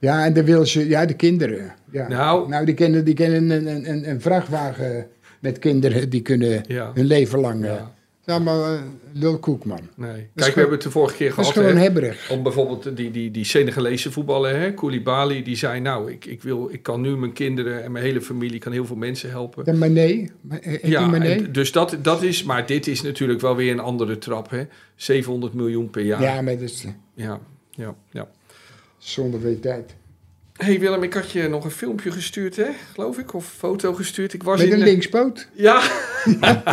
[SPEAKER 1] Ja, en dan wil ze, ja, de kinderen. Ja.
[SPEAKER 2] Nou-
[SPEAKER 1] nou die kennen, die kennen een, een, een, een vrachtwagen met kinderen, die kunnen
[SPEAKER 2] Ja.
[SPEAKER 1] hun leven lang. eh,
[SPEAKER 2] Ja.
[SPEAKER 1] Het is allemaal uh, lulkoek, man.
[SPEAKER 2] Nee. Kijk, we hebben het de vorige keer
[SPEAKER 1] Dat is
[SPEAKER 2] gehad.
[SPEAKER 1] gewoon hebberig.
[SPEAKER 2] Om bijvoorbeeld die, die, die Senegalese voetballer, hè, Koulibaly, die zei: Nou, ik, ik, wil, ik kan nu mijn kinderen en mijn hele familie, kan heel veel mensen helpen.
[SPEAKER 1] De Mané, Ma- eh,
[SPEAKER 2] Ja, en dus dat, dat is, maar dit is natuurlijk wel weer een andere trap, hè? 700 miljoen per jaar.
[SPEAKER 1] Ja, maar dat is eh,
[SPEAKER 2] ja, ja. ja.
[SPEAKER 1] Zonder weet tijd.
[SPEAKER 2] hey Willem, ik had je nog een filmpje gestuurd, hè? Geloof ik, of foto gestuurd. Ik was
[SPEAKER 1] Met
[SPEAKER 2] in,
[SPEAKER 1] een linkspoot?
[SPEAKER 2] Ja.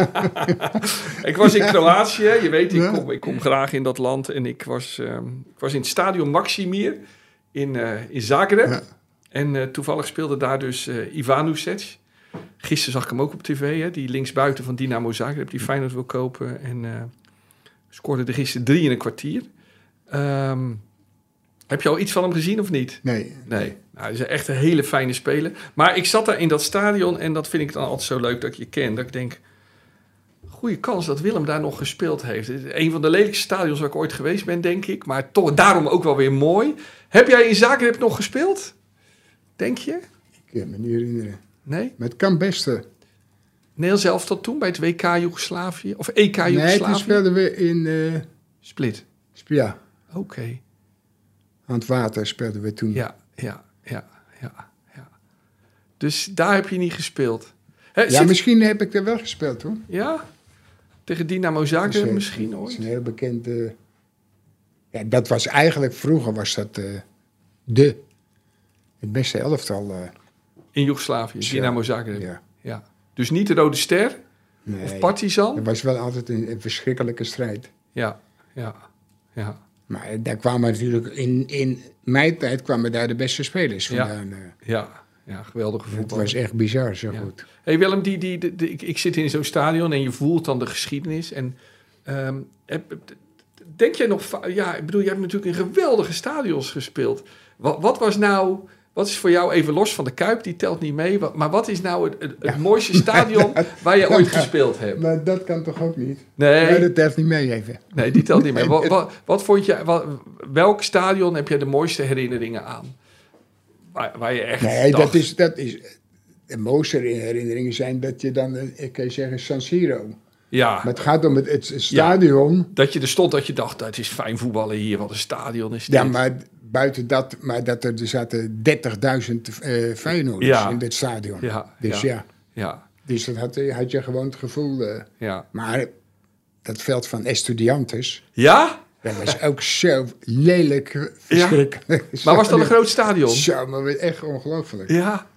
[SPEAKER 2] ik was in Kroatië. Je weet, ik kom, ik kom graag in dat land. En ik was, ehm, ik was in het stadion Maximir in, eh, in Zagreb.
[SPEAKER 1] Ja.
[SPEAKER 2] En eh, toevallig speelde daar dus eh Ivanovic. Gisteren zag ik hem ook op tv. Hè, die linksbuiten van Dynamo Zagreb. Die Feyenoord wil kopen. En scoorde er gisteren drie in een kwartier. Ehm, heb je al iets van hem gezien of niet?
[SPEAKER 1] Nee.
[SPEAKER 2] Nee, nou, hij is echt een hele fijne speler. Maar ik zat daar in dat stadion en dat vind ik dan altijd zo leuk dat ik je ken. Dat ik denk, goede kans dat Willem daar nog gespeeld heeft. Het is een van de lelijkste stadions waar ik ooit geweest ben, denk ik. Maar toch daarom ook wel weer mooi. Heb jij in Zagreb nog gespeeld? Denk je?
[SPEAKER 1] Ik kan me niet herinneren.
[SPEAKER 2] Nee?
[SPEAKER 1] Het kan beste.
[SPEAKER 2] Zelf tot toen bij het WK Joegoslavië? Of EK
[SPEAKER 1] Nee,
[SPEAKER 2] Joegoslavië?
[SPEAKER 1] toen speelden we in... eh,
[SPEAKER 2] Split.
[SPEAKER 1] ja,
[SPEAKER 2] Oké.
[SPEAKER 1] Aan het water speelden we toen.
[SPEAKER 2] Ja, ja, ja, ja, ja. Dus daar heb je niet gespeeld.
[SPEAKER 1] Ja,
[SPEAKER 2] zit-
[SPEAKER 1] misschien heb ik er wel gespeeld hoor.
[SPEAKER 2] Ja? Tegen Dynamo
[SPEAKER 1] eh,
[SPEAKER 2] misschien
[SPEAKER 1] Dat is
[SPEAKER 2] ooit?
[SPEAKER 1] een heel bekende... Ja, dat was eigenlijk... Vroeger was dat eh, de... Het beste elftal. eh,
[SPEAKER 2] In Joegoslavië, Dynamo Zagreb. Ja.
[SPEAKER 1] ja.
[SPEAKER 2] Dus niet de Rode Ster
[SPEAKER 1] Nee,
[SPEAKER 2] of Partizan?
[SPEAKER 1] Het was wel altijd een, een verschrikkelijke strijd.
[SPEAKER 2] Ja, ja, ja,
[SPEAKER 1] Maar daar kwamen natuurlijk... In, in mijn tijd kwamen daar de beste spelers
[SPEAKER 2] Ja.
[SPEAKER 1] vandaan. eh.
[SPEAKER 2] ja. Ja, geweldige
[SPEAKER 1] het
[SPEAKER 2] voetbal.
[SPEAKER 1] was echt bizar zo
[SPEAKER 2] Ja.
[SPEAKER 1] goed.
[SPEAKER 2] hey Willem, die, die, die- die- ik, ik zit in zo'n stadion en je voelt dan de geschiedenis. En ehm, denk jij nog... Ja, ik bedoel, je hebt natuurlijk in geweldige stadions gespeeld. Wat, wat was nou... Wat is voor jou, even los van de Kuip, die telt niet mee. Maar wat is nou het, het, het mooiste stadion waar je ooit gespeeld hebt?
[SPEAKER 1] Maar dat kan toch ook niet?
[SPEAKER 2] Nee.
[SPEAKER 1] Nee, dat telt niet mee even.
[SPEAKER 2] Nee, die telt niet meer. Wat, wat, wat vond je, wat, welk stadion heb je de mooiste herinneringen aan? Waar, waar je echt
[SPEAKER 1] Nee,
[SPEAKER 2] dacht,
[SPEAKER 1] dat is, dat is... De mooiste herinneringen zijn dat je dan... eh, Ik kan je zeggen San Siro.
[SPEAKER 2] Ja,
[SPEAKER 1] Maar het gaat om het, het stadion.
[SPEAKER 2] dat je er stond dat je dacht, het is fijn voetballen hier, wat een stadion is dit.
[SPEAKER 1] Ja, maar buiten dat, maar dat er, er zaten 30.000 eh Feyenoorders
[SPEAKER 2] Ja.
[SPEAKER 1] in dit stadion.
[SPEAKER 2] Ja,
[SPEAKER 1] Dus
[SPEAKER 2] ja.
[SPEAKER 1] ja,
[SPEAKER 2] Ja,
[SPEAKER 1] dus dat had, had je gewoon het gevoel. eh,
[SPEAKER 2] ja.
[SPEAKER 1] maar dat veld van Estudiantes,
[SPEAKER 2] Ja?
[SPEAKER 1] dat was ook zo lelijk, eh, verschrikkelijk.
[SPEAKER 2] Maar was dat een groot stadion?
[SPEAKER 1] Zo, maar echt ongelooflijk.
[SPEAKER 2] Ja.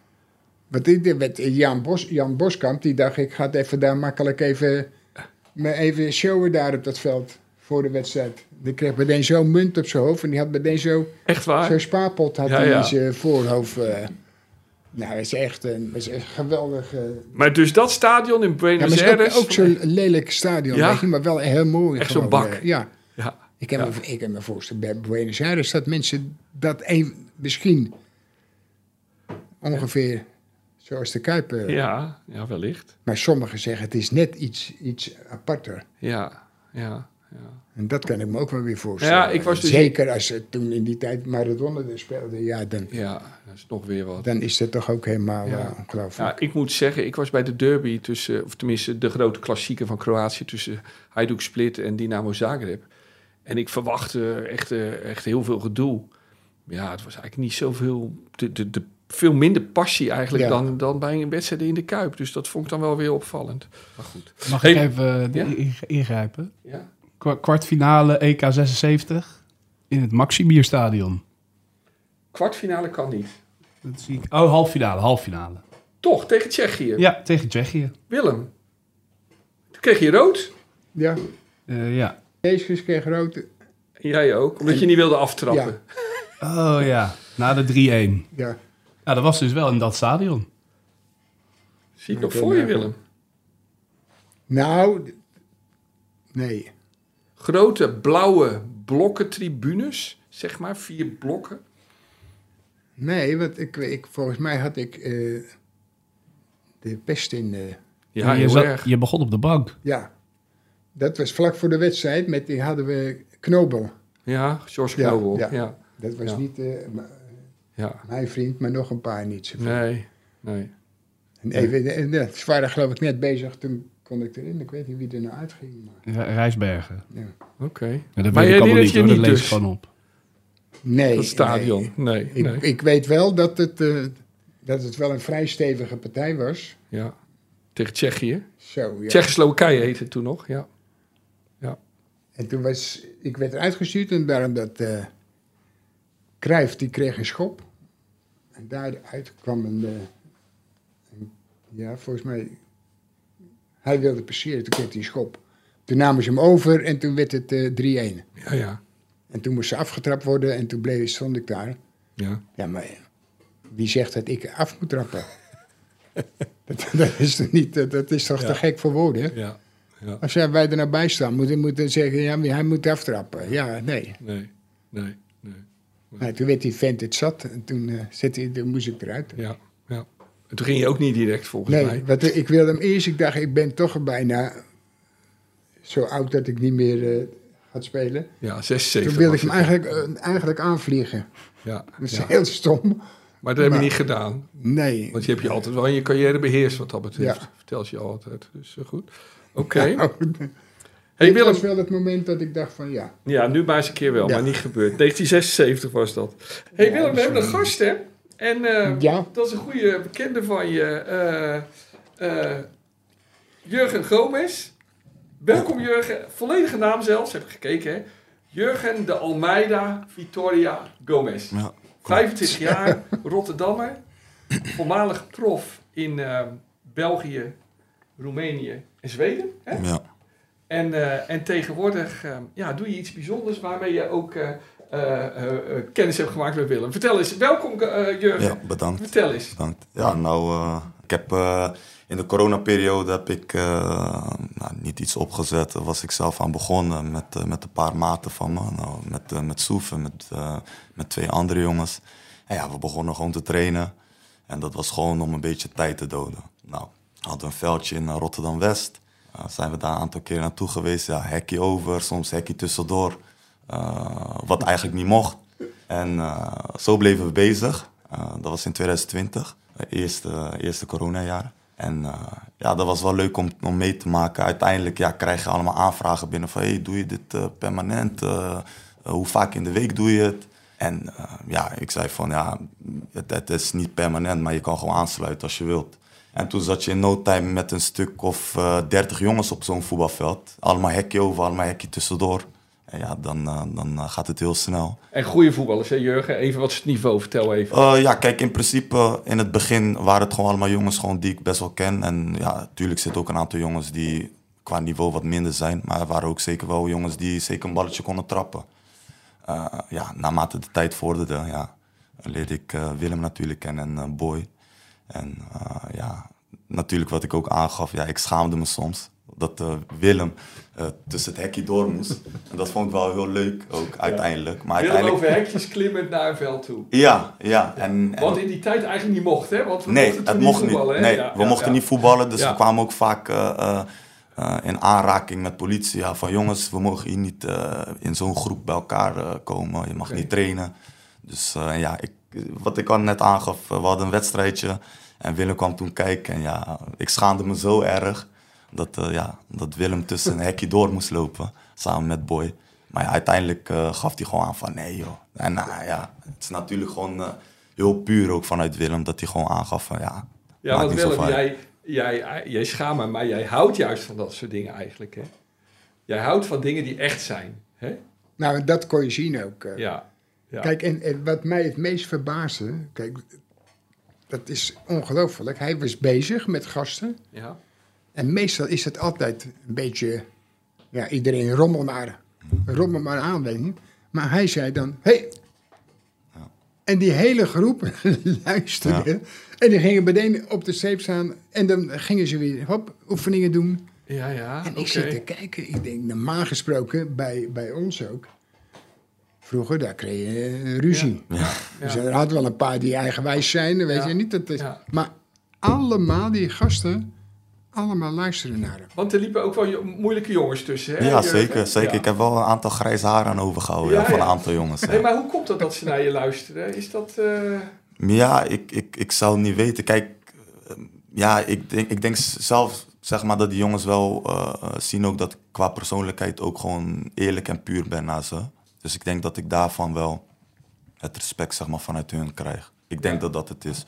[SPEAKER 1] Want dit, met Jan, Bos, Jan Boskamp, die dacht, ik ga even daar makkelijk even, me even showen daar op dat veld voor de wedstrijd. Die kreeg meteen zo'n munt op zijn hoofd en die had meteen zo...
[SPEAKER 2] Echt waar?
[SPEAKER 1] Zo'n spaarpot had
[SPEAKER 2] Ja,
[SPEAKER 1] hij
[SPEAKER 2] ja.
[SPEAKER 1] in zijn voorhoofd. eh. nou, dat is echt een, is echt geweldig.
[SPEAKER 2] Maar dus dat stadion in
[SPEAKER 1] Ja,
[SPEAKER 2] Buenos
[SPEAKER 1] het is
[SPEAKER 2] Aires...
[SPEAKER 1] ook, ook zo'n lelijk stadion,
[SPEAKER 2] Ja?
[SPEAKER 1] weet je, maar wel heel mooi.
[SPEAKER 2] Echt zo'n bak.
[SPEAKER 1] ja,
[SPEAKER 2] Ja,
[SPEAKER 1] ik kan,
[SPEAKER 2] Ja.
[SPEAKER 1] me, ik kan me voorstellen, bij Buenos Aires dat mensen dat een, misschien ongeveer zoals de Kuip. eh,
[SPEAKER 2] ja, ja, wellicht.
[SPEAKER 1] Maar sommigen zeggen het is net iets, iets aparter.
[SPEAKER 2] Ja, ja, ja.
[SPEAKER 1] En dat kan ik me ook wel weer voorstellen.
[SPEAKER 2] Ja, ik was dus-
[SPEAKER 1] Zeker als ze toen in die tijd Maradona er speelde, ja, dan,
[SPEAKER 2] Ja, dat is nog weer wat.
[SPEAKER 1] dan is dat toch ook helemaal
[SPEAKER 2] Ja.
[SPEAKER 1] eh, ongelooflijk.
[SPEAKER 2] Ja, ik moet zeggen, ik was bij de derby tussen, of tenminste de grote klassieker van Kroatië tussen Hajduk Split en Dynamo Zagreb. En ik verwachtte echt, eh, echt heel veel gedoe. Ja, het was eigenlijk niet zoveel, de, de, de, veel minder passie eigenlijk
[SPEAKER 1] Ja.
[SPEAKER 2] dan, dan bij een wedstrijd in de Kuip. Dus dat vond ik dan wel weer opvallend. Maar goed.
[SPEAKER 4] Mag
[SPEAKER 2] Hey.
[SPEAKER 4] ik even
[SPEAKER 2] Ja?
[SPEAKER 4] in- ingrijpen?
[SPEAKER 2] Ja.
[SPEAKER 4] Kwa- Kwartfinale EK 76 in het Maximierstadion.
[SPEAKER 2] Kwartfinale kan niet.
[SPEAKER 4] Dat zie ik. Oh, halffinale, halffinale.
[SPEAKER 2] Toch, tegen Tsjechië.
[SPEAKER 4] Ja, tegen Tsjechië.
[SPEAKER 2] Willem. Toen kreeg je rood.
[SPEAKER 1] Ja,
[SPEAKER 4] Eh, ja.
[SPEAKER 1] Jezus kreeg rood.
[SPEAKER 2] En jij ook, omdat je niet wilde aftrappen.
[SPEAKER 1] Ja.
[SPEAKER 4] Oh ja, na de 3-1.
[SPEAKER 1] Ja.
[SPEAKER 4] Ja, dat was dus wel in dat stadion.
[SPEAKER 2] Zie ik nog voor je, Willem.
[SPEAKER 1] Nou, Nee.
[SPEAKER 2] Grote blauwe blokken tribunes, zeg maar, vier blokken.
[SPEAKER 1] Nee, want ik, ik, volgens mij had ik eh, de pest in... eh,
[SPEAKER 2] Ja,
[SPEAKER 4] je, zat- begon op de bank.
[SPEAKER 1] ja, dat was vlak voor de wedstrijd. Met die hadden we Knobel.
[SPEAKER 2] Ja, George Knobel.
[SPEAKER 1] ja.
[SPEAKER 2] Ja,
[SPEAKER 1] Dat was
[SPEAKER 2] Ja.
[SPEAKER 1] niet eh, m-
[SPEAKER 2] ja.
[SPEAKER 1] mijn vriend, maar nog een paar niet. zoveel.
[SPEAKER 2] Nee, nee.
[SPEAKER 1] En even, en, ze waren geloof ik net bezig, toen kon ik erin. Ik weet niet wie er nou uitging. Maar,
[SPEAKER 4] Re- Rijsbergen.
[SPEAKER 1] ja.
[SPEAKER 2] Oké.
[SPEAKER 4] Ja, dat
[SPEAKER 2] Maar
[SPEAKER 4] weet
[SPEAKER 2] jij
[SPEAKER 4] ik allemaal niet hoor, dat lees
[SPEAKER 2] dus?
[SPEAKER 4] gewoon op.
[SPEAKER 1] Nee.
[SPEAKER 2] Dat stadion. Nee,
[SPEAKER 1] Ik,
[SPEAKER 2] nee.
[SPEAKER 1] ik weet wel dat het, eh, dat het wel een vrij stevige partij was.
[SPEAKER 2] Ja. Tegen Tsjechië.
[SPEAKER 1] Zo, ja.
[SPEAKER 2] Tsjechoslowakije heette het toen nog, ja.
[SPEAKER 1] En toen was, ik werd uitgestuurd en daarom dat eh Cruijff, die kreeg een schop. En daaruit kwam een, eh, een- ja, volgens mij, hij wilde passeren, toen kreeg hij een schop. Toen namen ze hem over en toen werd het eh 3-1.
[SPEAKER 2] Ja, ja.
[SPEAKER 1] En toen moest ze afgetrapt worden en toen bleef, stond ik daar.
[SPEAKER 2] ja.
[SPEAKER 1] Ja, maar wie zegt dat ik af moet trappen? dat, dat is toch, niet, dat- is toch
[SPEAKER 2] Ja.
[SPEAKER 1] te gek voor woorden?
[SPEAKER 2] Ja. ja.
[SPEAKER 1] Als wij er nou bij staan, moeten we zeggen, ja, hij moet aftrappen. Ja, nee.
[SPEAKER 2] Nee, nee, nee.
[SPEAKER 1] Toen werd die vent het zat en toen, zette hij, toen moest ik eruit.
[SPEAKER 2] Ja, toen ging je ook niet direct, volgens
[SPEAKER 1] Nee,
[SPEAKER 2] mij.
[SPEAKER 1] want ik wilde hem eerst, ik dacht, ik ben toch bijna zo oud dat ik niet meer eh ga spelen.
[SPEAKER 2] Ja, 76
[SPEAKER 1] Toen wilde ik hem eigenlijk, eh, eigenlijk aanvliegen.
[SPEAKER 2] Ja,
[SPEAKER 1] Dat is
[SPEAKER 2] ja.
[SPEAKER 1] heel stom.
[SPEAKER 2] Maar dat heb je niet gedaan.
[SPEAKER 1] Nee.
[SPEAKER 2] Want je hebt je altijd wel in je carrière beheerst wat dat betreft.
[SPEAKER 1] Ja.
[SPEAKER 2] Vertel je altijd. Dus eh, goed. Oké.
[SPEAKER 1] Nou,
[SPEAKER 2] Hey
[SPEAKER 1] dit
[SPEAKER 2] Willem.
[SPEAKER 1] was wel het moment dat ik dacht van ja.
[SPEAKER 2] Ja, nu maar eens een keer wel,
[SPEAKER 1] Ja.
[SPEAKER 2] maar niet gebeurd. 1976 was dat. hey Willem, we hebben een gast, hè? En eh,
[SPEAKER 1] Ja,
[SPEAKER 2] dat is een goede bekende van je. eh, eh, Jurgen Gomez. Welkom Jurgen. Volledige naam zelfs, heb ik gekeken, hè? Jurgen de Almeida Vitoria Gomez.
[SPEAKER 5] Ja,
[SPEAKER 2] 25 jaar, Rotterdammer. Voormalig prof in eh, België, Roemenië en Zweden. Hè?
[SPEAKER 5] ja.
[SPEAKER 2] En, eh, en tegenwoordig eh, ja, doe je iets bijzonders waarmee je ook kennis hebt gemaakt met Willem. Vertel eens, welkom eh, Jurgen.
[SPEAKER 5] ja, bedankt.
[SPEAKER 2] Vertel eens.
[SPEAKER 5] bedankt. Ja, nou, eh, ik heb eh, in de coronaperiode heb ik eh, nou, niet iets opgezet. Daar was ik zelf aan begonnen met, eh, met een paar maten van me. Nou, met, eh, met Soef en met, eh, met twee andere jongens. En ja, we begonnen gewoon te trainen. En dat was gewoon om een beetje tijd te doden. Nou, we hadden een veldje in eh, Rotterdam-West. Eh, zijn we daar een aantal keer naartoe geweest. Ja, hekje over, soms hekje tussendoor. Eh, wat eigenlijk niet mocht. En eh, zo bleven we bezig. Eh, dat was in 2020, het eerste, eerste coronajaar. En ja, dat was wel leuk om, om mee te maken. Uiteindelijk ja, krijg je allemaal aanvragen binnen van... Hey, doe je dit permanent? Hoe vaak in de week doe je het? En ja, ik zei van ja, het, het is niet permanent, maar je kan gewoon aansluiten als je wilt. En toen zat je in no time met een stuk of dertig jongens op zo'n voetbalveld. Allemaal hekje over, allemaal hekje tussendoor. Ja, dan, eh, dan eh, gaat het heel snel.
[SPEAKER 2] En goede voetballers, hè Jurgen? Even wat is het niveau, vertel even.
[SPEAKER 5] Eh, ja, kijk, in principe in het begin waren het gewoon allemaal jongens gewoon die ik best wel ken. En ja, natuurlijk zitten ook een aantal jongens die qua niveau wat minder zijn. Maar er waren ook zeker wel jongens die zeker een balletje konden trappen. Ja, naarmate de tijd vorderde, ja, leerde ik Willem natuurlijk kennen en Boy. En ja, natuurlijk wat ik ook aangaf, ja, ik schaamde me soms dat eh, Willem eh, tussen het hekje door moest. En dat vond ik wel heel leuk ook uiteindelijk. Maar
[SPEAKER 2] Willem
[SPEAKER 5] uiteindelijk...
[SPEAKER 2] over hekjes klimmend naar een veld toe.
[SPEAKER 5] Ja, ja. En, en-
[SPEAKER 2] Wat in die tijd eigenlijk niet mocht, hè? Want we
[SPEAKER 5] Nee,
[SPEAKER 2] mochten
[SPEAKER 5] het mocht niet.
[SPEAKER 2] voetballen?
[SPEAKER 5] Nee,
[SPEAKER 2] Ja,
[SPEAKER 5] we
[SPEAKER 2] ja,
[SPEAKER 5] mochten
[SPEAKER 2] ja.
[SPEAKER 5] niet voetballen, dus we kwamen ook vaak eh, in aanraking met politie. Ja, van jongens, we mogen hier niet in zo'n groep bij elkaar komen. Je mag niet trainen. Dus ja, ik, wat ik al net aangaf, we hadden een wedstrijdje. En Willem kwam toen kijken. En ja, ik schaamde me zo erg dat, eh, ja, dat Willem tussen een hekje door moest lopen. Samen met Boy. Maar ja, uiteindelijk eh, gaf hij gewoon aan van nee joh. En nou ja, het is natuurlijk gewoon eh, heel puur ook vanuit Willem dat hij gewoon aangaf van ja.
[SPEAKER 2] Ja,
[SPEAKER 5] maakt
[SPEAKER 2] want Willem, jij, jij, jij schaamt me, maar jij houdt juist van dat soort dingen eigenlijk, hè? Jij houdt van dingen die echt zijn, hè?
[SPEAKER 1] nou dat kon je zien ook. eh.
[SPEAKER 2] Ja. ja.
[SPEAKER 1] Kijk, en, en wat mij het meest verbaasde, kijk, dat is ongelooflijk. Hij was bezig met gasten.
[SPEAKER 2] Ja.
[SPEAKER 1] En meestal is het altijd een beetje, ja, iedereen rommel maar, rommel maar aan, weet je. Maar hij zei dan, hé. Hey. En die hele groep luisterde. En die gingen meteen op de streep staan. En dan gingen ze weer, hop, oefeningen doen.
[SPEAKER 2] Ja, ja.
[SPEAKER 1] En ik zit te kijken. Ik denk, normaal gesproken, bij, bij ons ook. Vroeger, daar kreeg je eh, ruzie.
[SPEAKER 5] Ja.
[SPEAKER 1] Dus
[SPEAKER 2] Ja.
[SPEAKER 1] er hadden wel een paar die eigenwijs zijn, weet
[SPEAKER 2] Ja.
[SPEAKER 1] je niet. Dat is,
[SPEAKER 2] Ja.
[SPEAKER 1] Maar allemaal die gasten, allemaal luisteren naar hem.
[SPEAKER 2] Want er liepen ook wel moeilijke jongens tussen, hè?
[SPEAKER 5] Ja,
[SPEAKER 2] Jurgen?
[SPEAKER 5] zeker. zeker.
[SPEAKER 2] Ja.
[SPEAKER 5] Ik heb wel een aantal grijze haren aan overgehouden
[SPEAKER 2] Ja,
[SPEAKER 5] ja, van
[SPEAKER 2] ja.
[SPEAKER 5] een aantal jongens.
[SPEAKER 2] Hey, maar hoe komt het dat ze naar je luisteren? Is dat... eh,
[SPEAKER 5] ja ik, ik, ik zou het niet weten. Kijk, eh, ja, ik denk, ik denk zelf zeg maar, dat die jongens wel eh, zien ook dat ik qua persoonlijkheid ook gewoon eerlijk en puur ben naar ze. Dus ik denk dat ik daarvan wel het respect zeg maar, vanuit hun krijg. Ik denk
[SPEAKER 2] Ja.
[SPEAKER 5] dat dat het is.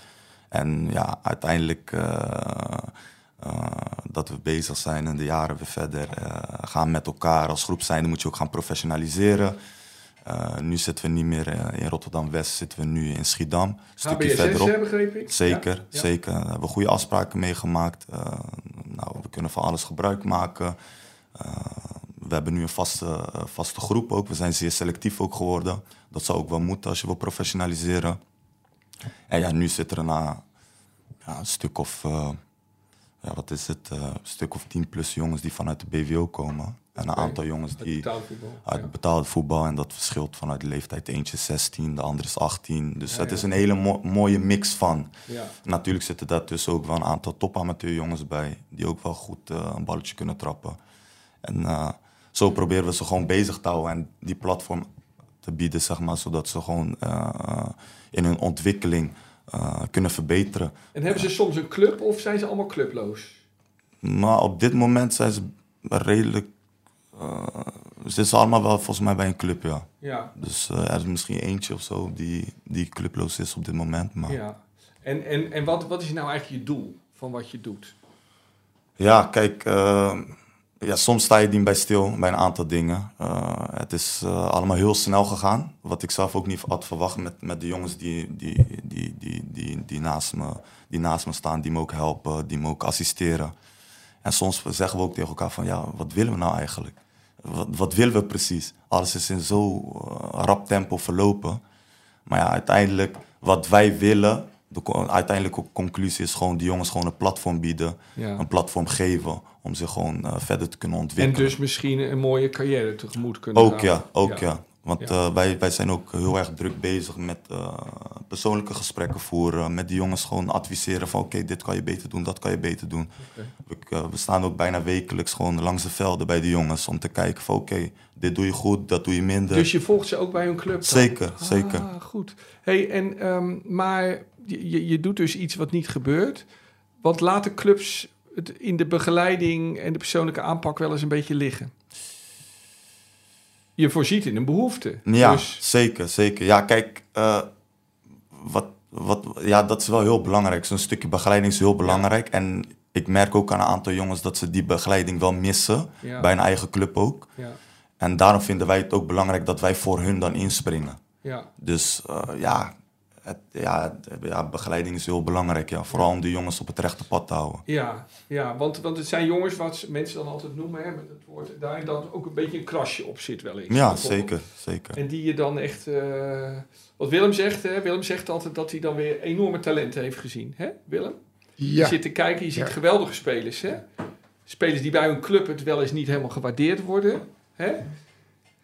[SPEAKER 5] En ja, uiteindelijk eh, eh, dat we bezig zijn en de jaren weer verder eh, gaan met elkaar als groep zijn, dan moet je ook gaan professionaliseren. Eh, nu zitten we niet meer in Rotterdam-West, zitten we nu in Schiedam. Een stukje verderop.
[SPEAKER 2] hè, begreep ik?
[SPEAKER 5] Zeker,
[SPEAKER 2] Ja? Ja.
[SPEAKER 5] zeker. We hebben goede afspraken meegemaakt. Nou, we kunnen van alles gebruik maken. We hebben nu een vaste, vaste groep ook. We zijn zeer selectief ook geworden. Dat zou ook wel moeten als je wil professionaliseren. En ja, nu zit er na ja, een stuk of, ja, wat is het? Eh, een stuk of tien plus jongens die vanuit de BVO komen. En een aantal jongens die uit
[SPEAKER 2] Ja.
[SPEAKER 5] betaalde voetbal. En dat verschilt vanuit de leeftijd. Eentje is 16, de andere is 18. Dus het is een hele mo- mooie mix van.
[SPEAKER 2] Ja.
[SPEAKER 5] Natuurlijk zitten daartussen ook wel een aantal topamateurjongens bij, die ook wel goed eh, een balletje kunnen trappen. En eh, zo proberen we ze gewoon bezig te houden en die platform te bieden, zeg maar, zodat ze gewoon in hun ontwikkeling eh, kunnen verbeteren.
[SPEAKER 2] En hebben ze soms een club of zijn ze allemaal clubloos?
[SPEAKER 5] Maar op dit moment zijn ze redelijk. eh ze zitten allemaal wel volgens mij bij een club, ja.
[SPEAKER 2] Ja.
[SPEAKER 5] Dus eh, er is misschien eentje of zo die, die clubloos is op dit moment. Maar
[SPEAKER 2] ja. En, en, en wat, wat is nou eigenlijk je doel van wat je doet?
[SPEAKER 5] Ja, kijk, ja, soms sta je niet bij stil bij een aantal dingen. Eh, het is eh, allemaal heel snel gegaan. Wat ik zelf ook niet had verwacht met, met de jongens die, die, die, die, die, die, naast me, die naast me staan, die me ook helpen, die me ook assisteren. En soms zeggen we ook tegen elkaar van, ja, wat willen we nou eigenlijk? Wat, wat willen we precies? Alles is in zo eh, rap tempo verlopen. Maar ja, uiteindelijk, wat wij willen, de uiteindelijke conclusie is gewoon die jongens gewoon een platform bieden,
[SPEAKER 2] Ja.
[SPEAKER 5] een platform geven om zich gewoon eh, verder te kunnen
[SPEAKER 2] En
[SPEAKER 5] ontwikkelen.
[SPEAKER 2] dus misschien een mooie carrière tegemoet kunnen
[SPEAKER 5] ook
[SPEAKER 2] gaan.
[SPEAKER 5] ja, ook ja. Want
[SPEAKER 2] Ja.
[SPEAKER 5] eh, wij, wij zijn ook heel erg druk bezig met eh, persoonlijke gesprekken voeren. Met die jongens gewoon adviseren van oké, dit kan je beter doen, dat kan je beter doen. We, we staan ook bijna wekelijks gewoon langs de velden bij de jongens om te kijken van oké, dit doe je goed, dat doe je minder.
[SPEAKER 2] Dus je volgt ze ook bij hun club? dan?
[SPEAKER 5] Zeker, zeker.
[SPEAKER 2] Ah, goed. Hey, en, ehm, maar je, je- doet dus iets wat niet gebeurt. Want laten clubs het in de begeleiding en de persoonlijke aanpak wel eens een beetje liggen? Je voorziet in een behoefte.
[SPEAKER 5] Ja,
[SPEAKER 2] Dus,
[SPEAKER 5] zeker, zeker. Ja, kijk, eh, wat, wat, ja, dat is wel heel belangrijk. Zo'n stukje begeleiding is heel belangrijk. En ik merk ook aan een aantal jongens dat ze die begeleiding wel missen.
[SPEAKER 2] Ja.
[SPEAKER 5] Bij een eigen club ook.
[SPEAKER 2] ja,
[SPEAKER 5] En daarom vinden wij het ook belangrijk dat wij voor hun dan inspringen.
[SPEAKER 2] ja,
[SPEAKER 5] Dus eh, ja, het, ja, ja, begeleiding is heel belangrijk. Ja. Vooral om de jongens op het rechte pad te houden.
[SPEAKER 2] ja, ja want, want het zijn jongens wat mensen dan altijd noemen, hè, met het woord, daar dan ook een beetje een krasje op zit wel eens.
[SPEAKER 5] Ja, zeker, zeker.
[SPEAKER 2] En die je dan echt. eh, wat Willem zegt, hè? Willem zegt altijd dat hij dan weer enorme talenten heeft gezien. Hè, Willem? Je
[SPEAKER 1] Ja,
[SPEAKER 2] zit te kijken, je ziet
[SPEAKER 1] Ja.
[SPEAKER 2] geweldige spelers. Hè? Spelers die bij hun club het wel eens niet helemaal gewaardeerd worden. Hè?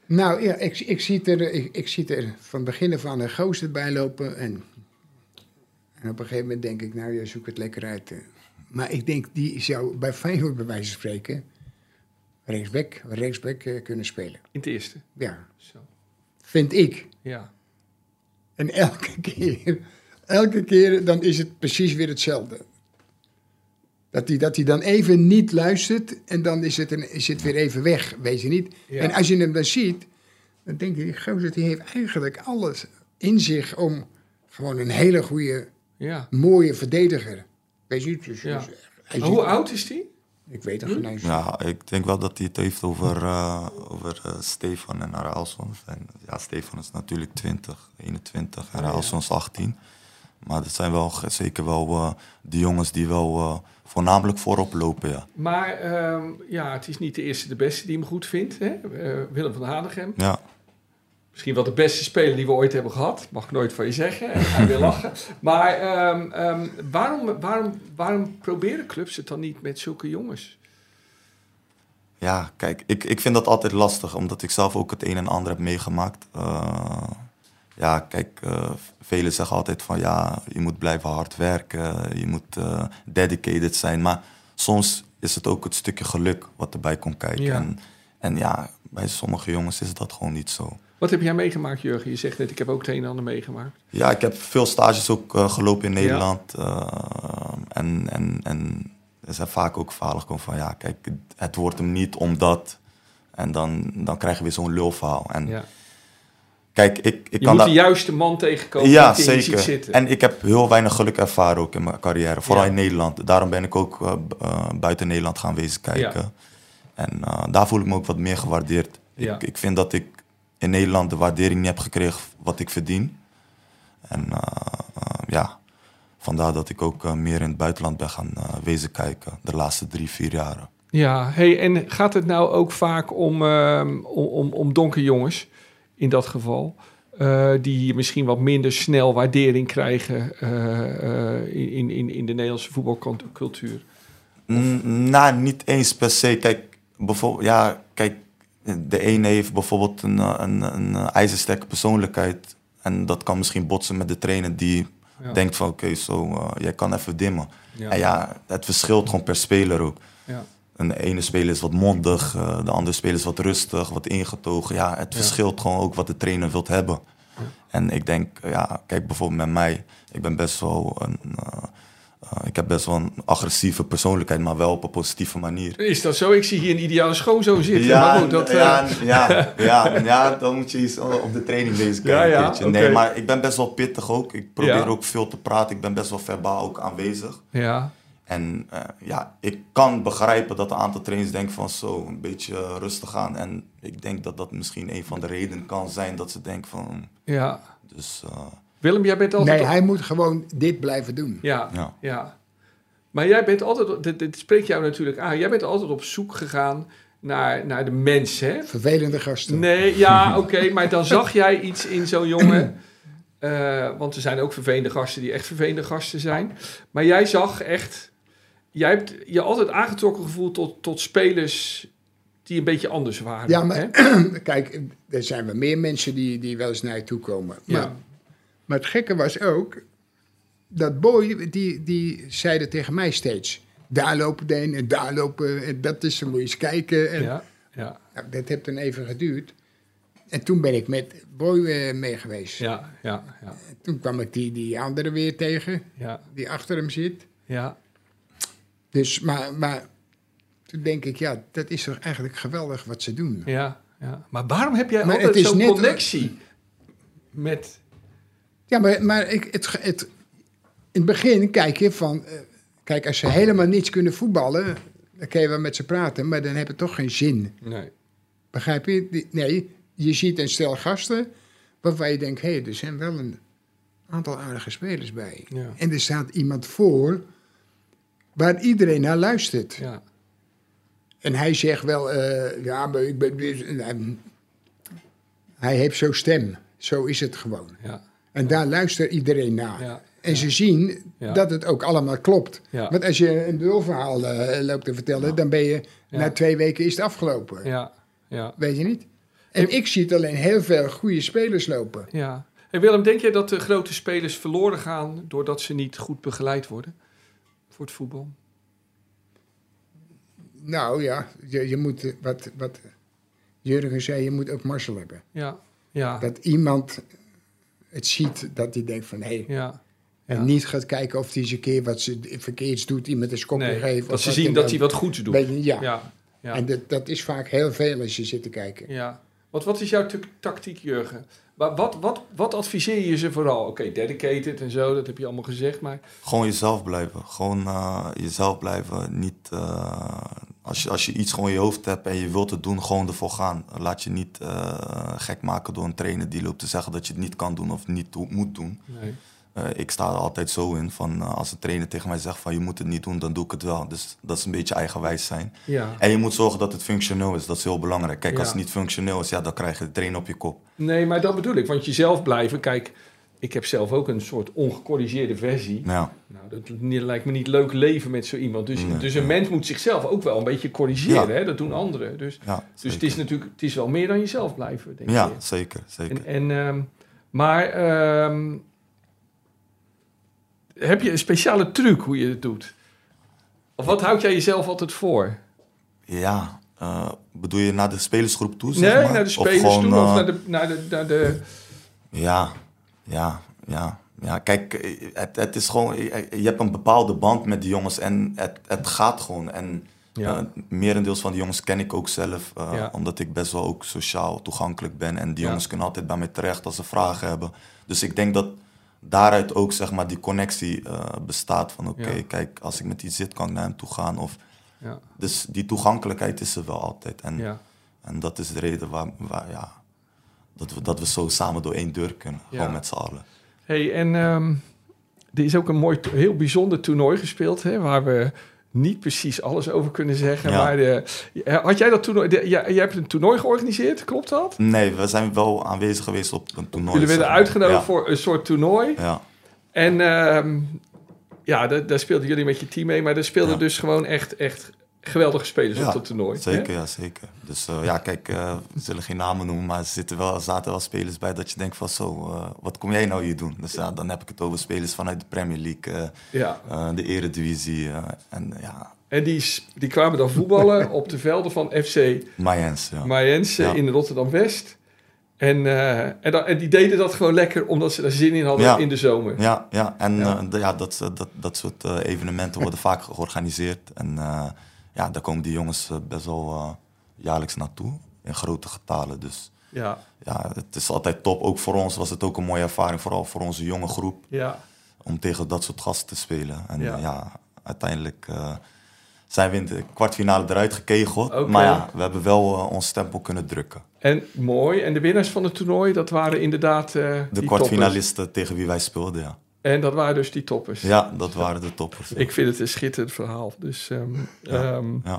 [SPEAKER 1] Nou ja, ik, ik, zie er, ik, ik zie er van begin af aan een gozer bij lopen. En, en op een gegeven moment denk ik, nou, je zoekt het lekker uit. eh. Maar ik denk, die zou bij Feyenoord bij wijze van spreken rechtsback, rechtsback eh, kunnen spelen.
[SPEAKER 2] In het eerste.
[SPEAKER 1] Ja,
[SPEAKER 2] Zo.
[SPEAKER 1] vind ik.
[SPEAKER 2] Ja.
[SPEAKER 1] En elke keer, elke keer dan is het precies weer hetzelfde. Dat hij, dat hij dan even niet luistert en dan is het, een, is het weer even weg, weet je niet.
[SPEAKER 2] Ja.
[SPEAKER 1] En als je hem dan ziet, dan denk je, die gozer die heeft eigenlijk alles in zich om gewoon een hele goede,
[SPEAKER 2] ja.
[SPEAKER 1] mooie verdediger. Weet je niet? Dus,
[SPEAKER 2] Ja.
[SPEAKER 1] dus hij
[SPEAKER 2] hoe oud is die?
[SPEAKER 1] Ik weet het geen eens.
[SPEAKER 5] Ja, ik denk wel dat hij het heeft over, eh, over eh, Stefan en Raalson. En, ja, Stefan is natuurlijk 20, 21 en is 18. Maar dat zijn wel zeker wel eh de jongens die wel eh, voornamelijk voorop lopen, ja.
[SPEAKER 2] Maar ehm, ja, het is niet de eerste de beste die hem goed vindt. Hè? Eh, Willem van Hanegem.
[SPEAKER 5] Ja,
[SPEAKER 2] Misschien wel de beste speler die we ooit hebben gehad. Mag ik nooit van je zeggen. En hij wil lachen. Maar ehm, ehm, waarom, waarom, waarom proberen clubs het dan niet met zulke jongens?
[SPEAKER 5] Ja, kijk, ik, ik vind dat altijd lastig, omdat ik zelf ook het een en ander heb meegemaakt. Eh, ja, kijk, eh, velen zeggen altijd van ja, je moet blijven hard werken, je moet eh, dedicated zijn. Maar soms is het ook het stukje geluk wat erbij komt kijken.
[SPEAKER 2] Ja.
[SPEAKER 5] En, en ja, bij sommige jongens is dat gewoon niet zo.
[SPEAKER 2] Wat heb jij meegemaakt, Jurgen? Je zegt net, ik heb ook het een en ander meegemaakt.
[SPEAKER 5] Ja, ik heb veel stages ook eh, gelopen in Nederland. eh, en, en, en er zijn vaak ook verhalen gekomen van... ja, kijk, het wordt hem niet omdat... en dan, dan krijg je weer zo'n lulverhaal. En
[SPEAKER 2] Ja.
[SPEAKER 5] Kijk, ik, ik
[SPEAKER 2] Je
[SPEAKER 5] kan
[SPEAKER 2] moet de juiste man tegenkomen
[SPEAKER 5] Ja,
[SPEAKER 2] die je
[SPEAKER 5] zeker.
[SPEAKER 2] zitten.
[SPEAKER 5] En ik heb heel weinig geluk ervaren ook in mijn carrière. Vooral
[SPEAKER 2] Ja.
[SPEAKER 5] in Nederland. Daarom ben ik ook eh, eh, buiten Nederland gaan wezen kijken. En eh, daar voel ik me ook wat meer gewaardeerd.
[SPEAKER 2] Ja.
[SPEAKER 5] Ik, ik vind dat ik in Nederland de waardering niet heb gekregen wat ik verdien. En ja, vandaar dat ik ook meer in het buitenland ben gaan wezen kijken. De laatste drie, vier jaren.
[SPEAKER 2] Ja, hey, en gaat het nou ook vaak om, ehm om, om, om donkere jongens, in dat geval, eh, die misschien wat minder snel waardering krijgen eh, eh, in, in, in de Nederlandse voetbalcultuur?
[SPEAKER 5] Mm, Nou, niet eens per se. Kijk, bijvoorbeeld, ja, kijk, de ene heeft bijvoorbeeld een, een, een ijzersterke persoonlijkheid. En dat kan misschien botsen met de trainer die
[SPEAKER 2] Ja.
[SPEAKER 5] denkt van oké, zo, jij kan even dimmen.
[SPEAKER 2] Ja.
[SPEAKER 5] En ja, het verschilt gewoon per speler ook.
[SPEAKER 2] Ja.
[SPEAKER 5] Een de ene speler is wat mondig, eh, de andere speler is wat rustig, wat ingetogen. Ja, het
[SPEAKER 2] Ja.
[SPEAKER 5] verschilt gewoon ook wat de trainer wilt hebben. En ik denk, ja, kijk bijvoorbeeld met mij, ik ben best wel een, eh, eh, ik heb best wel een agressieve persoonlijkheid, maar wel op een positieve manier.
[SPEAKER 2] Is dat zo? Ik zie hier een ideale schoonzoon zitten. maar goed, dat, eh,
[SPEAKER 5] ja, ja, ja, ja, dan moet je eens op de training deze
[SPEAKER 2] Ja, ja.
[SPEAKER 5] Nee, maar ik ben best wel pittig ook. Ik probeer
[SPEAKER 2] Ja.
[SPEAKER 5] ook veel te praten. Ik ben best wel verbaal ook aanwezig.
[SPEAKER 2] ja.
[SPEAKER 5] En eh, ja, ik kan begrijpen dat een aantal trainers denken van zo, een beetje rustig aan. En ik denk dat dat misschien een van de redenen kan zijn dat ze denken van,
[SPEAKER 2] ja.
[SPEAKER 5] dus eh,
[SPEAKER 2] Willem, jij bent altijd...
[SPEAKER 1] Nee,
[SPEAKER 2] op-
[SPEAKER 1] hij moet gewoon dit blijven doen.
[SPEAKER 2] Ja, ja.
[SPEAKER 5] ja.
[SPEAKER 2] Maar jij bent altijd... Dit, dit spreekt jou natuurlijk aan. Jij bent altijd op zoek gegaan naar, naar de mens, hè?
[SPEAKER 1] Vervelende gasten.
[SPEAKER 2] Nee, ja, oké, maar dan zag jij iets in zo'n jongen. eh, want er zijn ook vervelende gasten die echt vervelende gasten zijn. Maar jij zag echt. Jij hebt je altijd aangetrokken gevoeld tot, tot spelers die een beetje anders waren.
[SPEAKER 1] Ja, maar
[SPEAKER 2] hè?
[SPEAKER 1] kijk, er zijn wel meer mensen die, die wel eens naar je toe komen.
[SPEAKER 2] Ja.
[SPEAKER 1] Maar, maar het gekke was ook, dat boy, die, die zeiden tegen mij steeds... Daar lopen de een en daar lopen, en dat is, dan moet je eens kijken. En,
[SPEAKER 2] Ja, ja,
[SPEAKER 1] nou, dat heeft dan even geduurd. En toen ben ik met Boy eh, mee geweest.
[SPEAKER 2] ja, ja, ja,
[SPEAKER 1] Toen kwam ik die, die andere weer tegen,
[SPEAKER 2] ja,
[SPEAKER 1] die achter hem zit.
[SPEAKER 2] ja.
[SPEAKER 1] Dus, maar, maar toen denk ik, ja, dat is toch eigenlijk geweldig wat ze doen.
[SPEAKER 2] ja, ja. Maar waarom heb jij
[SPEAKER 1] Maar
[SPEAKER 2] altijd zo'n connectie met...
[SPEAKER 1] Ja, maar, maar ik, het, het, in het begin kijk je van... eh, kijk, als ze helemaal niets kunnen voetballen... dan kun je wel met ze praten, maar dan heeft het toch geen zin.
[SPEAKER 2] Nee.
[SPEAKER 1] Begrijp je? Nee, je ziet een stel gasten... waarvan je denkt, hé, hey, er zijn wel een aantal aardige spelers bij.
[SPEAKER 2] Ja.
[SPEAKER 1] En er staat iemand voor... waar iedereen naar luistert.
[SPEAKER 2] Ja,
[SPEAKER 1] En hij zegt wel, eh, ja, maar ik ben... nou, hij heeft zo'n stem. Zo is het gewoon.
[SPEAKER 2] ja,
[SPEAKER 1] En daar luistert iedereen naar.
[SPEAKER 2] ja.
[SPEAKER 1] En ze zien dat het ook allemaal klopt. Want als je een dulverhaal eh, loopt te vertellen, dan ben je na twee weken is het afgelopen.
[SPEAKER 2] Ja, ja,
[SPEAKER 1] Weet je niet? En ik zie het alleen heel veel goede spelers lopen.
[SPEAKER 2] ja. Hey Willem, denk jij dat de grote spelers verloren gaan doordat ze niet goed begeleid worden voor het voetbal?
[SPEAKER 1] Nou ja, je, je moet, eh, wat, wat Jurgen zei, je moet ook Marcel hebben.
[SPEAKER 2] Ja, ja,
[SPEAKER 1] Dat iemand het ziet, dat hij denkt van, hé,
[SPEAKER 2] ja.
[SPEAKER 1] en
[SPEAKER 2] Ja.
[SPEAKER 1] niet gaat kijken of hij eens een keer wat ze verkeerds doet, iemand een schopje
[SPEAKER 2] Nee,
[SPEAKER 1] geeft.
[SPEAKER 2] dat ze
[SPEAKER 1] wat
[SPEAKER 2] zien dat hij wat goeds doet.
[SPEAKER 1] Je, ja.
[SPEAKER 2] Ja, ja,
[SPEAKER 1] En dat, dat is vaak heel veel als je zit te kijken.
[SPEAKER 2] ja. Want wat is jouw tactiek, Jurgen? Wat, wat, wat, wat adviseer je ze vooral? Oké, dedicated en zo, dat heb je allemaal gezegd, maar...
[SPEAKER 5] Gewoon jezelf blijven. Gewoon eh, jezelf blijven. Niet, eh, als, je, als je iets gewoon in je hoofd hebt en je wilt het doen, gewoon ervoor gaan. Laat je niet eh, gek maken door een trainer die loopt te zeggen dat je het niet kan doen of niet moet doen.
[SPEAKER 2] Nee.
[SPEAKER 5] Eh, ik sta er altijd zo in van eh, als een trainer tegen mij zegt van je moet het niet doen, dan doe ik het wel. Dus dat is een beetje eigenwijs zijn.
[SPEAKER 2] Ja.
[SPEAKER 5] En je moet zorgen dat het functioneel is. Dat is heel belangrijk. Kijk, als
[SPEAKER 2] Ja.
[SPEAKER 5] het niet functioneel is, ja, dan krijg je de trainer op je kop.
[SPEAKER 2] Nee, maar dat bedoel ik. Want jezelf blijven, kijk, ik heb zelf ook een soort ongecorrigeerde versie.
[SPEAKER 5] Ja,
[SPEAKER 2] Nou, dat lijkt me niet leuk leven met zo iemand. Dus,
[SPEAKER 5] Nee,
[SPEAKER 2] dus een
[SPEAKER 5] ja.
[SPEAKER 2] mens moet zichzelf ook wel een beetje corrigeren.
[SPEAKER 5] Ja.
[SPEAKER 2] Hè? Dat doen anderen. Dus,
[SPEAKER 5] ja,
[SPEAKER 2] dus
[SPEAKER 5] zeker.
[SPEAKER 2] het is natuurlijk het is wel meer dan jezelf blijven, denk
[SPEAKER 5] Ja,
[SPEAKER 2] ik.
[SPEAKER 5] zeker, zeker.
[SPEAKER 2] En, en, ehm, maar ehm, heb je een speciale truc hoe je het doet? Of wat houd jij jezelf altijd voor?
[SPEAKER 5] Ja, eh, bedoel je naar de spelersgroep toe, zeg
[SPEAKER 2] Nee,
[SPEAKER 5] maar?
[SPEAKER 2] naar de spelers
[SPEAKER 5] gewoon,
[SPEAKER 2] toe of
[SPEAKER 5] eh,
[SPEAKER 2] naar de, naar de, naar de...
[SPEAKER 5] Ja, ja, ja. Ja, kijk, het, het is gewoon... Je hebt een bepaalde band met die jongens en het, het gaat gewoon. En
[SPEAKER 2] Ja.
[SPEAKER 5] eh, merendeels van die jongens ken ik ook zelf.
[SPEAKER 2] Ja.
[SPEAKER 5] Omdat ik best wel ook sociaal toegankelijk ben. En die
[SPEAKER 2] Ja.
[SPEAKER 5] jongens kunnen altijd bij mij terecht als ze vragen hebben. Dus ik denk dat daaruit ook, zeg maar, die connectie eh, bestaat. Van oké,
[SPEAKER 2] Ja.
[SPEAKER 5] kijk, als ik met die zit, kan ik naar hem toe gaan. Of,
[SPEAKER 2] Ja,
[SPEAKER 5] dus die toegankelijkheid is er wel altijd. En,
[SPEAKER 2] ja,
[SPEAKER 5] en dat is de reden waar, waar ja, dat, we, dat we zo samen door één deur kunnen. Gewoon met z'n allen.
[SPEAKER 2] Hey, en ehm, er is ook een mooi, heel bijzonder toernooi gespeeld, hè, waar we niet precies alles over kunnen zeggen.
[SPEAKER 5] Ja.
[SPEAKER 2] Maar de, had jij dat toernooi? De, jij, jij hebt een toernooi georganiseerd, klopt dat?
[SPEAKER 5] Nee, we zijn wel aanwezig geweest op een toernooi.
[SPEAKER 2] Jullie werden uitgenodigd
[SPEAKER 5] Ja,
[SPEAKER 2] voor een soort toernooi.
[SPEAKER 5] Ja,
[SPEAKER 2] En ehm, ja, daar, daar speelden jullie met je team mee, maar daar speelden dus gewoon echt, echt geweldige spelers
[SPEAKER 5] Ja,
[SPEAKER 2] op dat toernooi. hè?
[SPEAKER 5] zeker, ja, zeker. Dus eh, ja, kijk, eh, we zullen geen namen noemen, maar er zitten wel, zaten wel spelers bij dat je denkt van zo, eh, wat kom jij nou hier doen? Dus ja, dan heb ik het over spelers vanuit de Premier League,
[SPEAKER 2] Ja.
[SPEAKER 5] de Eredivisie en ja,
[SPEAKER 2] En die, die kwamen dan voetballen op de velden van FC
[SPEAKER 5] Mayens. Ja.
[SPEAKER 2] Mayense
[SPEAKER 5] Ja.
[SPEAKER 2] in Rotterdam-West. En, en, dan, en die deden dat gewoon lekker omdat ze daar zin in hadden in de zomer.
[SPEAKER 5] Ja, ja en
[SPEAKER 2] Ja.
[SPEAKER 5] ja, dat, dat, dat soort evenementen worden vaak georganiseerd. En ja, daar komen die jongens eh, best wel eh, jaarlijks naartoe, in grote getalen. Dus
[SPEAKER 2] Ja,
[SPEAKER 5] ja, het is altijd top. Ook voor ons was het ook een mooie ervaring, vooral voor onze jonge groep,
[SPEAKER 2] ja,
[SPEAKER 5] om tegen dat soort gasten te spelen. En
[SPEAKER 2] Ja.
[SPEAKER 5] ja, uiteindelijk eh, zijn we in de kwartfinale eruit gekegeld. Maar ja, we hebben wel eh, ons stempel kunnen drukken.
[SPEAKER 2] en mooi. En de winnaars van het toernooi, dat waren inderdaad eh
[SPEAKER 5] De kwartfinalisten tegen wie wij speelden, ja.
[SPEAKER 2] En dat waren dus die toppers.
[SPEAKER 5] Ja, dat waren de toppers. ja.
[SPEAKER 2] Ik vind het een schitterend verhaal. Dus ehm,
[SPEAKER 5] Ja.
[SPEAKER 2] ehm,
[SPEAKER 5] Ja,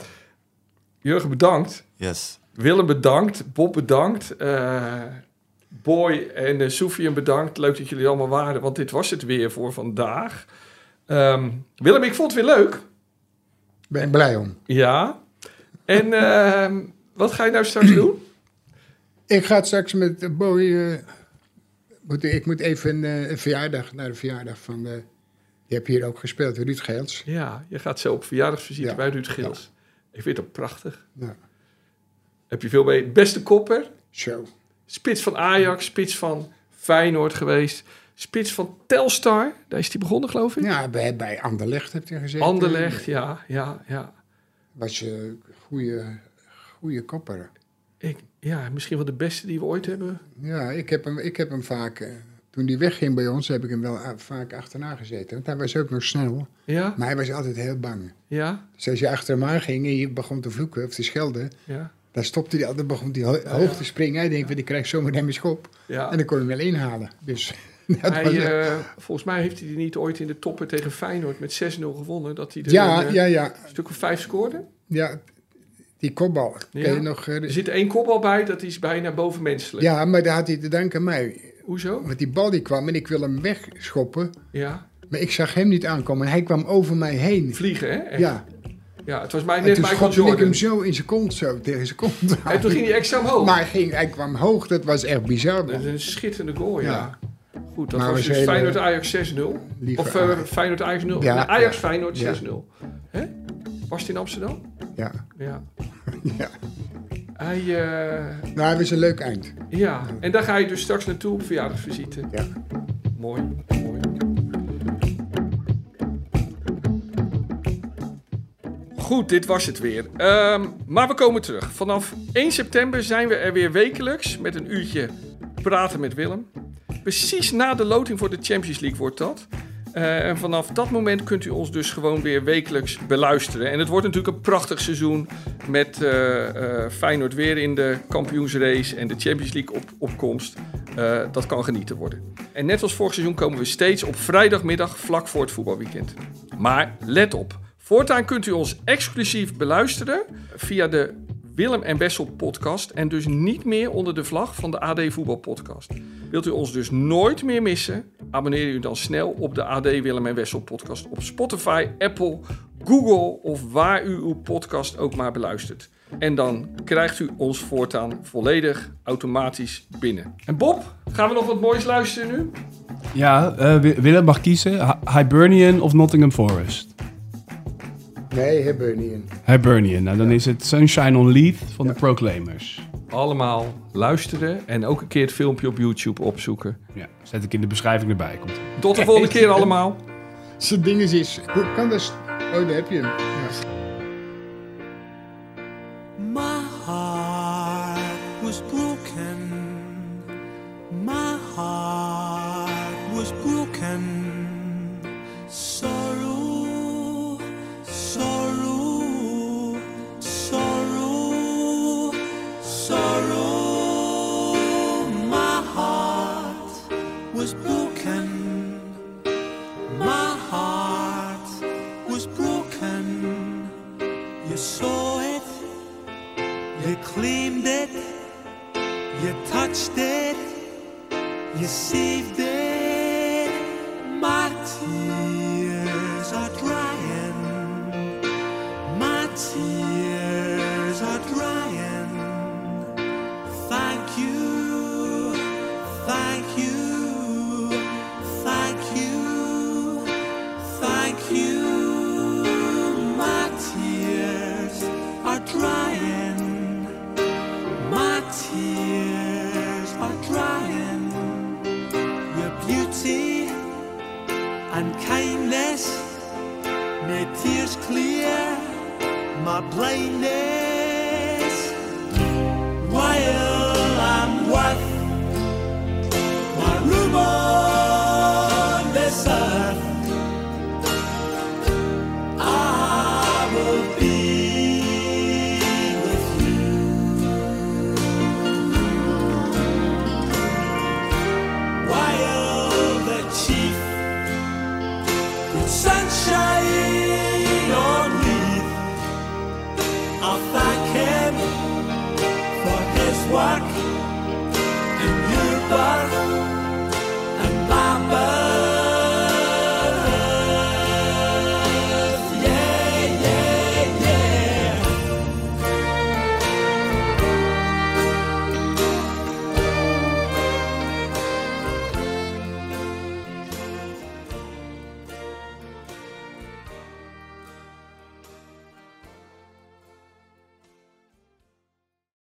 [SPEAKER 2] Jurgen, bedankt.
[SPEAKER 5] yes.
[SPEAKER 2] Willem bedankt. Bob bedankt. eh, Boy en uh, Sofian bedankt. Leuk dat jullie allemaal waren, want dit was het weer voor vandaag. Ehm, Willem, ik vond het weer leuk.
[SPEAKER 1] Ben blij om.
[SPEAKER 2] Ja. En ehm, wat ga je nou straks doen?
[SPEAKER 1] Ik ga straks met boy. Moet, ik moet even eh, een verjaardag naar de verjaardag van. eh je hebt hier ook gespeeld, Ruud Geels.
[SPEAKER 2] Ja, je gaat zo op verjaardagsvisite
[SPEAKER 1] Ja.
[SPEAKER 2] bij Ruud Gils. Ik vind dat prachtig.
[SPEAKER 1] Ja.
[SPEAKER 2] Heb je veel mee? Beste kopper,
[SPEAKER 1] Zo.
[SPEAKER 2] spits van Ajax, spits van Feyenoord geweest, spits van Telstar. Daar is hij begonnen, geloof ik.
[SPEAKER 1] Ja, bij, bij Anderlecht heb je gezeten.
[SPEAKER 2] Anderlecht, ja, ja, ja.
[SPEAKER 1] Was je goede, goede kopper.
[SPEAKER 2] Ja, misschien wel de beste die we ooit hebben.
[SPEAKER 1] Ja, ik heb hem, ik heb hem vaak. eh, toen hij wegging bij ons, heb ik hem wel a- vaak achterna gezeten. Want hij was ook nog snel.
[SPEAKER 2] Ja,
[SPEAKER 1] Maar hij was altijd heel bang.
[SPEAKER 2] ja,
[SPEAKER 1] Dus als je achter hem aan ging en je begon te vloeken of te schelden,
[SPEAKER 2] ja,
[SPEAKER 1] dan stopte hij altijd, begon hij ho- hoog te springen. Hij denkt, van, die krijgt zomaar een schop.
[SPEAKER 2] ja.
[SPEAKER 1] En dan kon hij hem wel inhalen. Dus dat
[SPEAKER 2] Hij,
[SPEAKER 1] was,
[SPEAKER 2] eh, volgens mij heeft hij die niet ooit in de toppen tegen Feyenoord met 6-0 gewonnen. Dat hij er
[SPEAKER 1] ja,
[SPEAKER 2] een eh,
[SPEAKER 1] ja, ja,
[SPEAKER 2] stuk of vijf scoorde.
[SPEAKER 1] ja. Die kopbal.
[SPEAKER 2] Ja.
[SPEAKER 1] Ken je nog? eh,
[SPEAKER 2] Er zit één kopbal bij, dat is bijna bovenmenselijk.
[SPEAKER 1] ja, maar daar had hij te danken aan mij.
[SPEAKER 2] Hoezo?
[SPEAKER 1] Want die bal die kwam en ik wil hem wegschoppen.
[SPEAKER 2] Ja,
[SPEAKER 1] Maar ik zag hem niet aankomen. En hij kwam over mij heen.
[SPEAKER 2] vliegen hè? Echt.
[SPEAKER 1] Ja,
[SPEAKER 2] ja, het was mij net
[SPEAKER 1] toen
[SPEAKER 2] Michael
[SPEAKER 1] schopte ik
[SPEAKER 2] Jordan.
[SPEAKER 1] hem zo in zijn kont, zo tegen zijn kont aan.
[SPEAKER 2] En toen ging hij extra omhoog.
[SPEAKER 1] Maar hij, ging, hij kwam hoog, dat was echt bizar.
[SPEAKER 2] Dat is een schitterende goal, ja.
[SPEAKER 1] Ja.
[SPEAKER 2] Goed, dat
[SPEAKER 1] Maar
[SPEAKER 2] was dus
[SPEAKER 1] hele-
[SPEAKER 2] Feyenoord Ajax 6-0.
[SPEAKER 1] Lieve
[SPEAKER 2] Of uh,
[SPEAKER 1] Ajax.
[SPEAKER 2] Feyenoord Ajax 0.
[SPEAKER 1] Ja,
[SPEAKER 2] Nee, Ajax
[SPEAKER 1] ja.
[SPEAKER 2] Feyenoord
[SPEAKER 1] Ja.
[SPEAKER 2] 6-0. Hè? Was het in Amsterdam?
[SPEAKER 1] Ja,
[SPEAKER 2] Ja.
[SPEAKER 1] ja.
[SPEAKER 2] Hij, eh,
[SPEAKER 1] Nou, hij was een leuk eind.
[SPEAKER 2] ja. En daar ga je dus straks naartoe op verjaardagsvisite.
[SPEAKER 1] Ja.
[SPEAKER 2] Mooi, mooi. Goed, dit was het weer. Ehm, maar we komen terug. Vanaf 1 september zijn we er weer wekelijks met een uurtje praten met Willem. Precies na de loting voor de Champions League wordt dat. Eh, en vanaf dat moment kunt u ons dus gewoon weer wekelijks beluisteren. En het wordt natuurlijk een prachtig seizoen met eh, eh, Feyenoord weer in de kampioensrace en de Champions League op, opkomst. Dat kan genieten worden. En net als vorig seizoen komen we steeds op vrijdagmiddag vlak voor het voetbalweekend. Maar let op, voortaan kunt u ons exclusief beluisteren via de Willem en Wessel podcast en dus niet meer onder de vlag van de AD Voetbal podcast. Wilt u ons dus nooit meer missen? Abonneer u dan snel op de AD Willem en Wessel podcast op Spotify, Apple, Google of waar u uw podcast ook maar beluistert. En dan krijgt u ons voortaan volledig automatisch binnen. En Bob, gaan we nog wat moois luisteren nu?
[SPEAKER 4] Ja, eh, Wi- Willem mag kiezen. Hi- Hibernian of Nottingham Forest?
[SPEAKER 6] Nee, hebben we niet in.
[SPEAKER 4] Hibernian. Nou, dan is het Sunshine on Leith van de Proclaimers.
[SPEAKER 2] Allemaal luisteren en ook een keer het filmpje op YouTube opzoeken.
[SPEAKER 4] Ja, zet ik in de beschrijving erbij. Komt.
[SPEAKER 2] Tot de volgende keer allemaal.
[SPEAKER 6] Zo'n ding is, is, hoe kan dat? Oh, daar heb je hem. Ja.